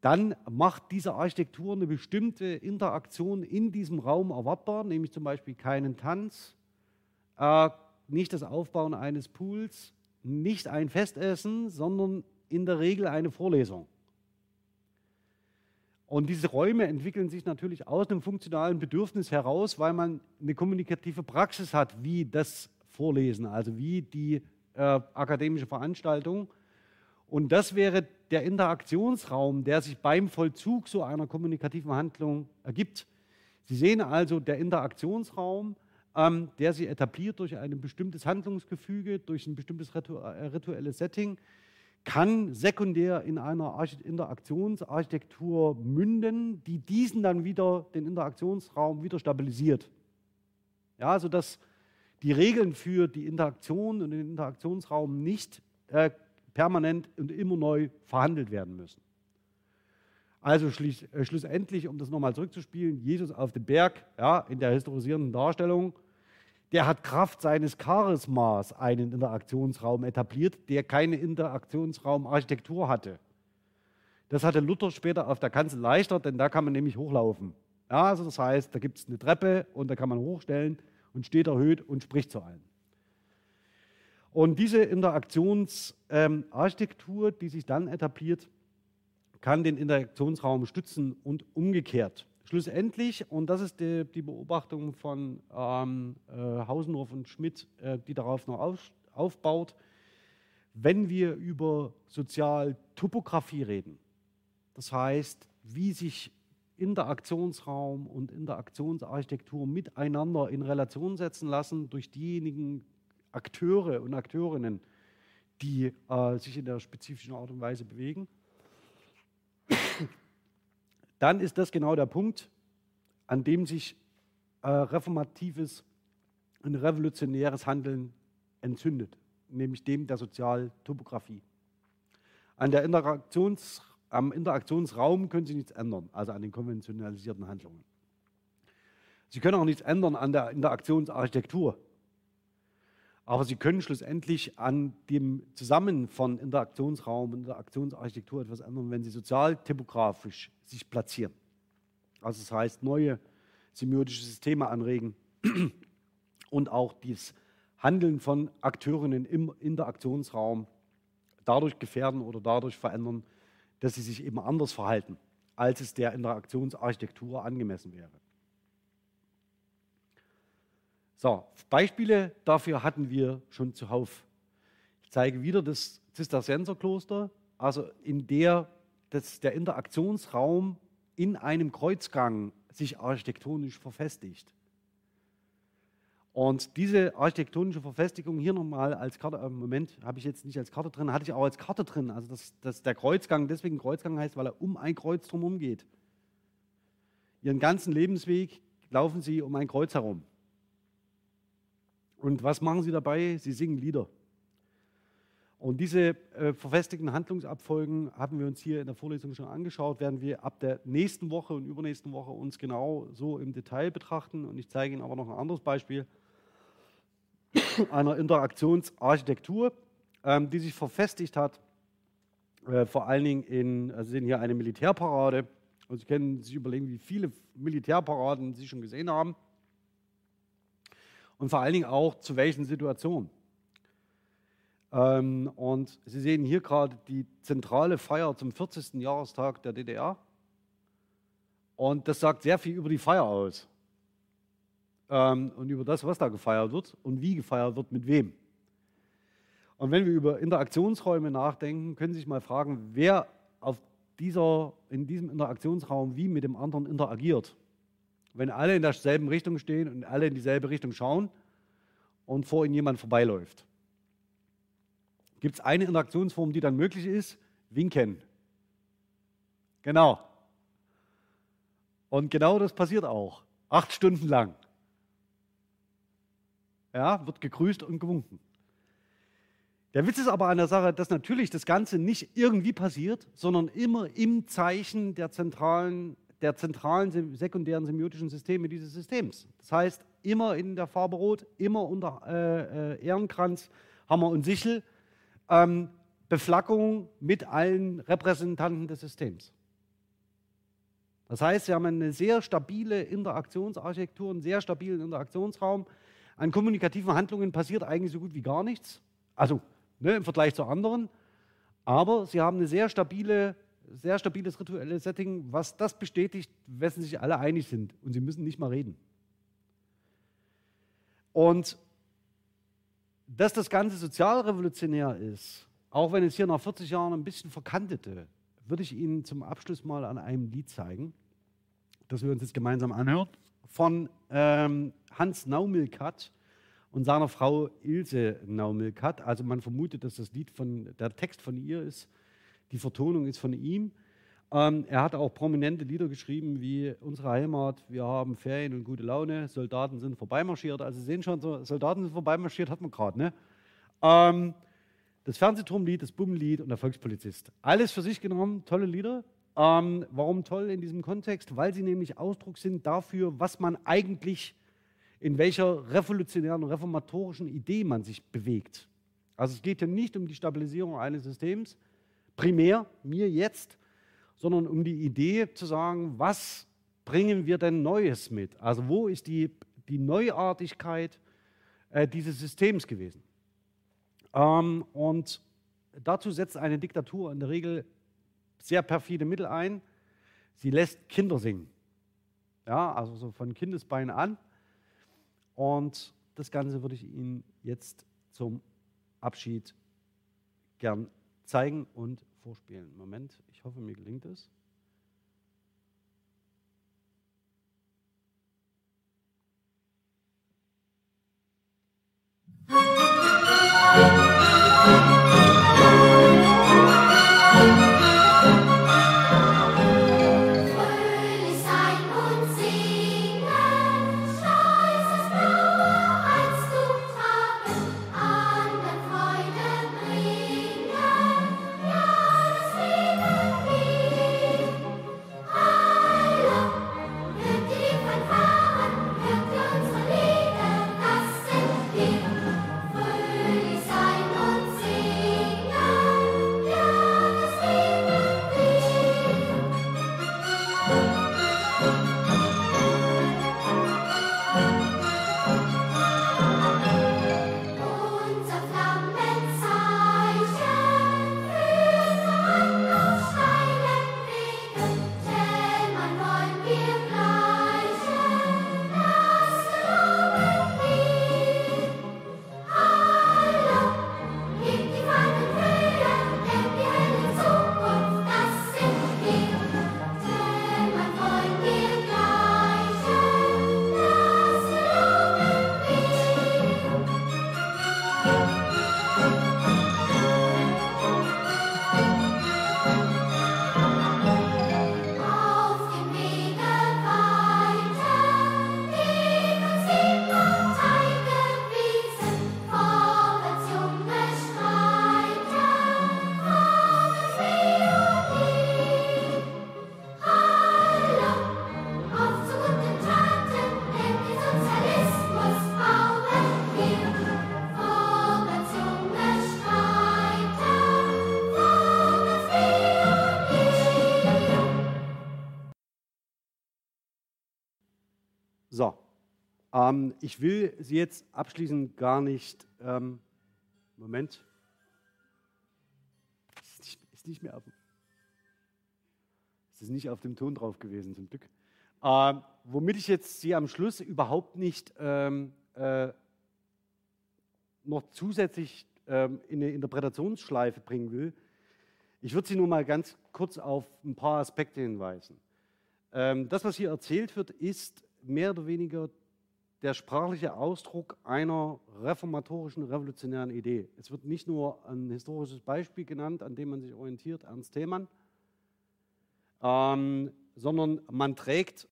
dann macht diese Architektur eine bestimmte Interaktion in diesem Raum erwartbar, nämlich zum Beispiel keinen Tanz, äh, nicht das Aufbauen eines Pools, nicht ein Festessen, sondern in der Regel eine Vorlesung. Und diese Räume entwickeln sich natürlich aus einem funktionalen Bedürfnis heraus, weil man eine kommunikative Praxis hat, wie das vorlesen, also wie die äh, akademische Veranstaltung. Und das wäre der Interaktionsraum, der sich beim Vollzug so einer kommunikativen Handlung ergibt. Sie sehen also, der Interaktionsraum, ähm, der sich etabliert durch ein bestimmtes Handlungsgefüge, durch ein bestimmtes äh, rituelles Setting, kann sekundär in einer Arch Interaktionsarchitektur münden, die diesen dann wieder, den Interaktionsraum wieder stabilisiert. Ja, sodass also die Regeln für die Interaktion und den Interaktionsraum nicht äh, permanent und immer neu verhandelt werden müssen. Also äh, schlussendlich, um das nochmal zurückzuspielen, Jesus auf dem Berg, ja, in der historisierenden Darstellung, der hat Kraft seines Charismas einen Interaktionsraum etabliert, der keine Interaktionsraumarchitektur hatte. Das hatte Luther später auf der Kanzel leichter, denn da kann man nämlich hochlaufen. Ja, also das heißt, da gibt es eine Treppe und da kann man hochstellen und steht erhöht und spricht zu allen. Und diese Interaktionsarchitektur, die sich dann etabliert, kann den Interaktionsraum stützen und umgekehrt. Schlussendlich, und das ist die, die Beobachtung von ähm, äh, Hausendorf und Schmidt, äh, die darauf noch auf, aufbaut, wenn wir über Sozialtopographie reden, das heißt, wie sich Interaktionsraum und Interaktionsarchitektur miteinander in Relation setzen lassen durch diejenigen Akteure und Akteurinnen, die äh, sich in der spezifischen Art und Weise bewegen, dann ist das genau der Punkt, an dem sich äh, reformatives und revolutionäres Handeln entzündet, nämlich dem der Sozialtopographie. An der Interaktions am Interaktionsraum können Sie nichts ändern, also an den konventionalisierten Handlungen. Sie können auch nichts ändern an der Interaktionsarchitektur. Aber Sie können schlussendlich an dem Zusammen von Interaktionsraum und Interaktionsarchitektur etwas ändern, wenn Sie sozialtypografisch sich platzieren. Also das heißt, neue semiotische Systeme anregen und auch das Handeln von Akteurinnen im Interaktionsraum dadurch gefährden oder dadurch verändern, dass sie sich eben anders verhalten, als es der Interaktionsarchitektur angemessen wäre. So, Beispiele dafür hatten wir schon zuhauf. Ich zeige wieder das Zisterzienserkloster, also in der das, der Interaktionsraum in einem Kreuzgang sich architektonisch verfestigt. Und diese architektonische Verfestigung hier nochmal als Karte, im Moment habe ich jetzt nicht als Karte drin, hatte ich auch als Karte drin. Also dass, dass der Kreuzgang deswegen Kreuzgang heißt, weil er um ein Kreuz drumherum geht. Ihren ganzen Lebensweg laufen sie um ein Kreuz herum. Und was machen sie dabei? Sie singen Lieder. Und diese äh, verfestigten Handlungsabfolgen haben wir uns hier in der Vorlesung schon angeschaut, werden wir ab der nächsten Woche und übernächsten Woche uns genau so im Detail betrachten. Und ich zeige Ihnen aber noch ein anderes Beispiel einer Interaktionsarchitektur, ähm, die sich verfestigt hat, äh, vor allen Dingen in, also Sie sehen hier eine Militärparade. Und Sie können sich überlegen, wie viele Militärparaden Sie schon gesehen haben. Und vor allen Dingen auch zu welchen Situationen. Ähm, und Sie sehen hier gerade die zentrale Feier zum 40. Jahrestag der DDR. Und das sagt sehr viel über die Feier aus ähm, und über das, was da gefeiert wird und wie gefeiert wird, mit wem. Und wenn wir über Interaktionsräume nachdenken, können Sie sich mal fragen, wer auf dieser, in diesem Interaktionsraum wie mit dem anderen interagiert. Wenn alle in derselben Richtung stehen und alle in dieselbe Richtung schauen und vor ihnen jemand vorbeiläuft. Gibt es eine Interaktionsform, die dann möglich ist? Winken. Genau. Und genau das passiert auch. Acht Stunden lang ja, wird gegrüßt und gewunken. Der Witz ist aber an der Sache, dass natürlich das Ganze nicht irgendwie passiert, sondern immer im Zeichen der zentralen, der zentralen sekundären semiotischen Systeme dieses Systems. Das heißt, immer in der Farbe Rot, immer unter äh, äh, Ehrenkranz, Hammer und Sichel, ähm, Beflaggung mit allen Repräsentanten des Systems. Das heißt, wir haben eine sehr stabile Interaktionsarchitektur, einen sehr stabilen Interaktionsraum, an kommunikativen Handlungen passiert eigentlich so gut wie gar nichts. Also ne, im Vergleich zu anderen. Aber sie haben ein sehr, stabile, sehr stabiles rituelles Setting, was das bestätigt, wessen sich alle einig sind. Und sie müssen nicht mal reden. Und dass das Ganze sozialrevolutionär ist, auch wenn es hier nach 40 Jahren ein bisschen verkantete, würde ich Ihnen zum Abschluss mal an einem Lied zeigen, das wir uns jetzt gemeinsam anhören von ähm, Hans Naumilkat und seiner Frau Ilse Naumilkat. Also man vermutet, dass das Lied von, der Text von ihr ist, die Vertonung ist von ihm. Ähm, er hat auch prominente Lieder geschrieben wie Unsere Heimat, wir haben Ferien und gute Laune, Soldaten sind vorbeimarschiert. Also Sie sehen schon, so, Soldaten sind vorbeimarschiert, hat man gerade. Ne? Ähm, das Fernsehturmlied, das Bummenlied und der Volkspolizist. Alles für sich genommen, tolle Lieder. Ähm, warum toll in diesem Kontext? Weil sie nämlich Ausdruck sind dafür, was man eigentlich, in welcher revolutionären, reformatorischen Idee man sich bewegt. Also es geht hier nicht um die Stabilisierung eines Systems, primär mir jetzt, sondern um die Idee zu sagen, was bringen wir denn Neues mit? Also wo ist die, die Neuartigkeit äh, dieses Systems gewesen? Ähm, und dazu setzt eine Diktatur in der Regel sehr perfide Mittel ein. Sie lässt Kinder singen. Ja, also so von Kindesbeinen an. Und das Ganze würde ich Ihnen jetzt zum Abschied gern zeigen und vorspielen. Moment, ich hoffe, mir gelingt es. ähm, ich will Sie jetzt abschließend gar nicht. Ähm, Moment. Ist nicht, ist nicht mehr auf. Ist nicht auf dem Ton drauf gewesen, zum Glück. Ähm, womit ich jetzt Sie am Schluss überhaupt nicht ähm, äh, noch zusätzlich ähm, in eine Interpretationsschleife bringen will. Ich würde Sie nur mal ganz kurz auf ein paar Aspekte hinweisen. Ähm, das, was hier erzählt wird, ist mehr oder weniger der sprachliche Ausdruck einer reformatorischen, revolutionären Idee. Es wird nicht nur ein historisches Beispiel genannt, an dem man sich orientiert, Ernst Thälmann, ähm, sondern man trägt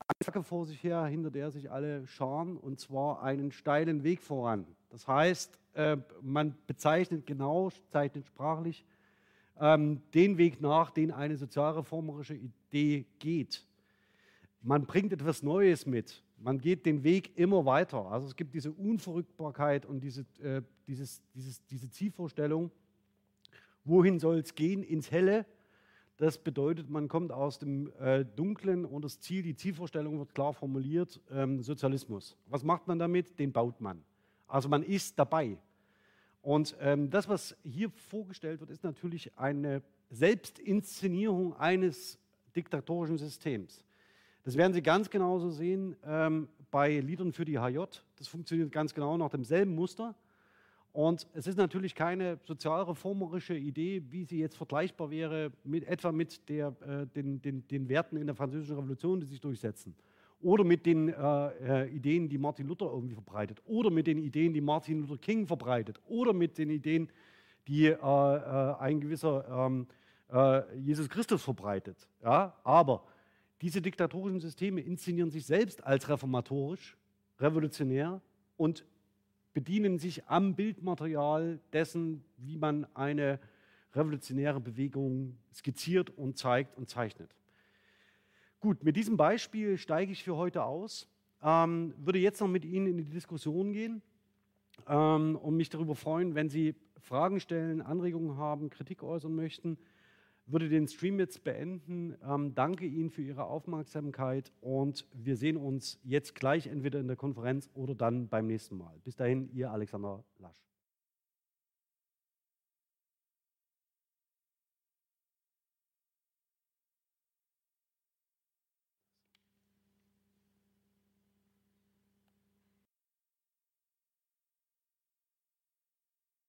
eine Flagge vor sich her, hinter der sich alle scharen, und zwar einen steilen Weg voran. Das heißt, äh, man bezeichnet genau, zeichnet sprachlich ähm, den Weg nach, den eine sozialreformerische Idee geht man bringt etwas Neues mit. Man geht den Weg immer weiter. Also es gibt diese Unverrückbarkeit und diese, äh, dieses, dieses, diese Zielvorstellung, wohin soll es gehen? Ins Helle. Das bedeutet, man kommt aus dem äh, Dunklen und das Ziel, die Zielvorstellung wird klar formuliert, ähm, Sozialismus. Was macht man damit? Den baut man. Also man ist dabei. Und ähm, das, was hier vorgestellt wird, ist natürlich eine Selbstinszenierung eines diktatorischen Systems. Das werden Sie ganz genauso sehen ähm, bei Liedern für die HJ. Das funktioniert ganz genau nach demselben Muster. Und es ist natürlich keine sozialreformerische Idee, wie sie jetzt vergleichbar wäre, mit, etwa mit der, äh, den, den, den, Werten in der Französischen Revolution, die sich durchsetzen. Oder mit den äh, äh, Ideen, die Martin Luther irgendwie verbreitet. Oder mit den Ideen, die Martin Luther King verbreitet. Oder mit den Ideen, die äh, äh ein gewisser ähm, äh, Jesus Christus verbreitet. Ja? Aber diese diktatorischen Systeme inszenieren sich selbst als reformatorisch, revolutionär und bedienen sich am Bildmaterial dessen, wie man eine revolutionäre Bewegung skizziert und zeigt und zeichnet. Gut, mit diesem Beispiel steige ich für heute aus, ähm, würde jetzt noch mit Ihnen in die Diskussion gehen ähm, und mich darüber freuen, wenn Sie Fragen stellen, Anregungen haben, Kritik äußern möchten. Würde den Stream jetzt beenden. Ähm, danke Ihnen für Ihre Aufmerksamkeit und wir sehen uns jetzt gleich entweder in der Konferenz oder dann beim nächsten Mal. Bis dahin, Ihr Alexander Lasch.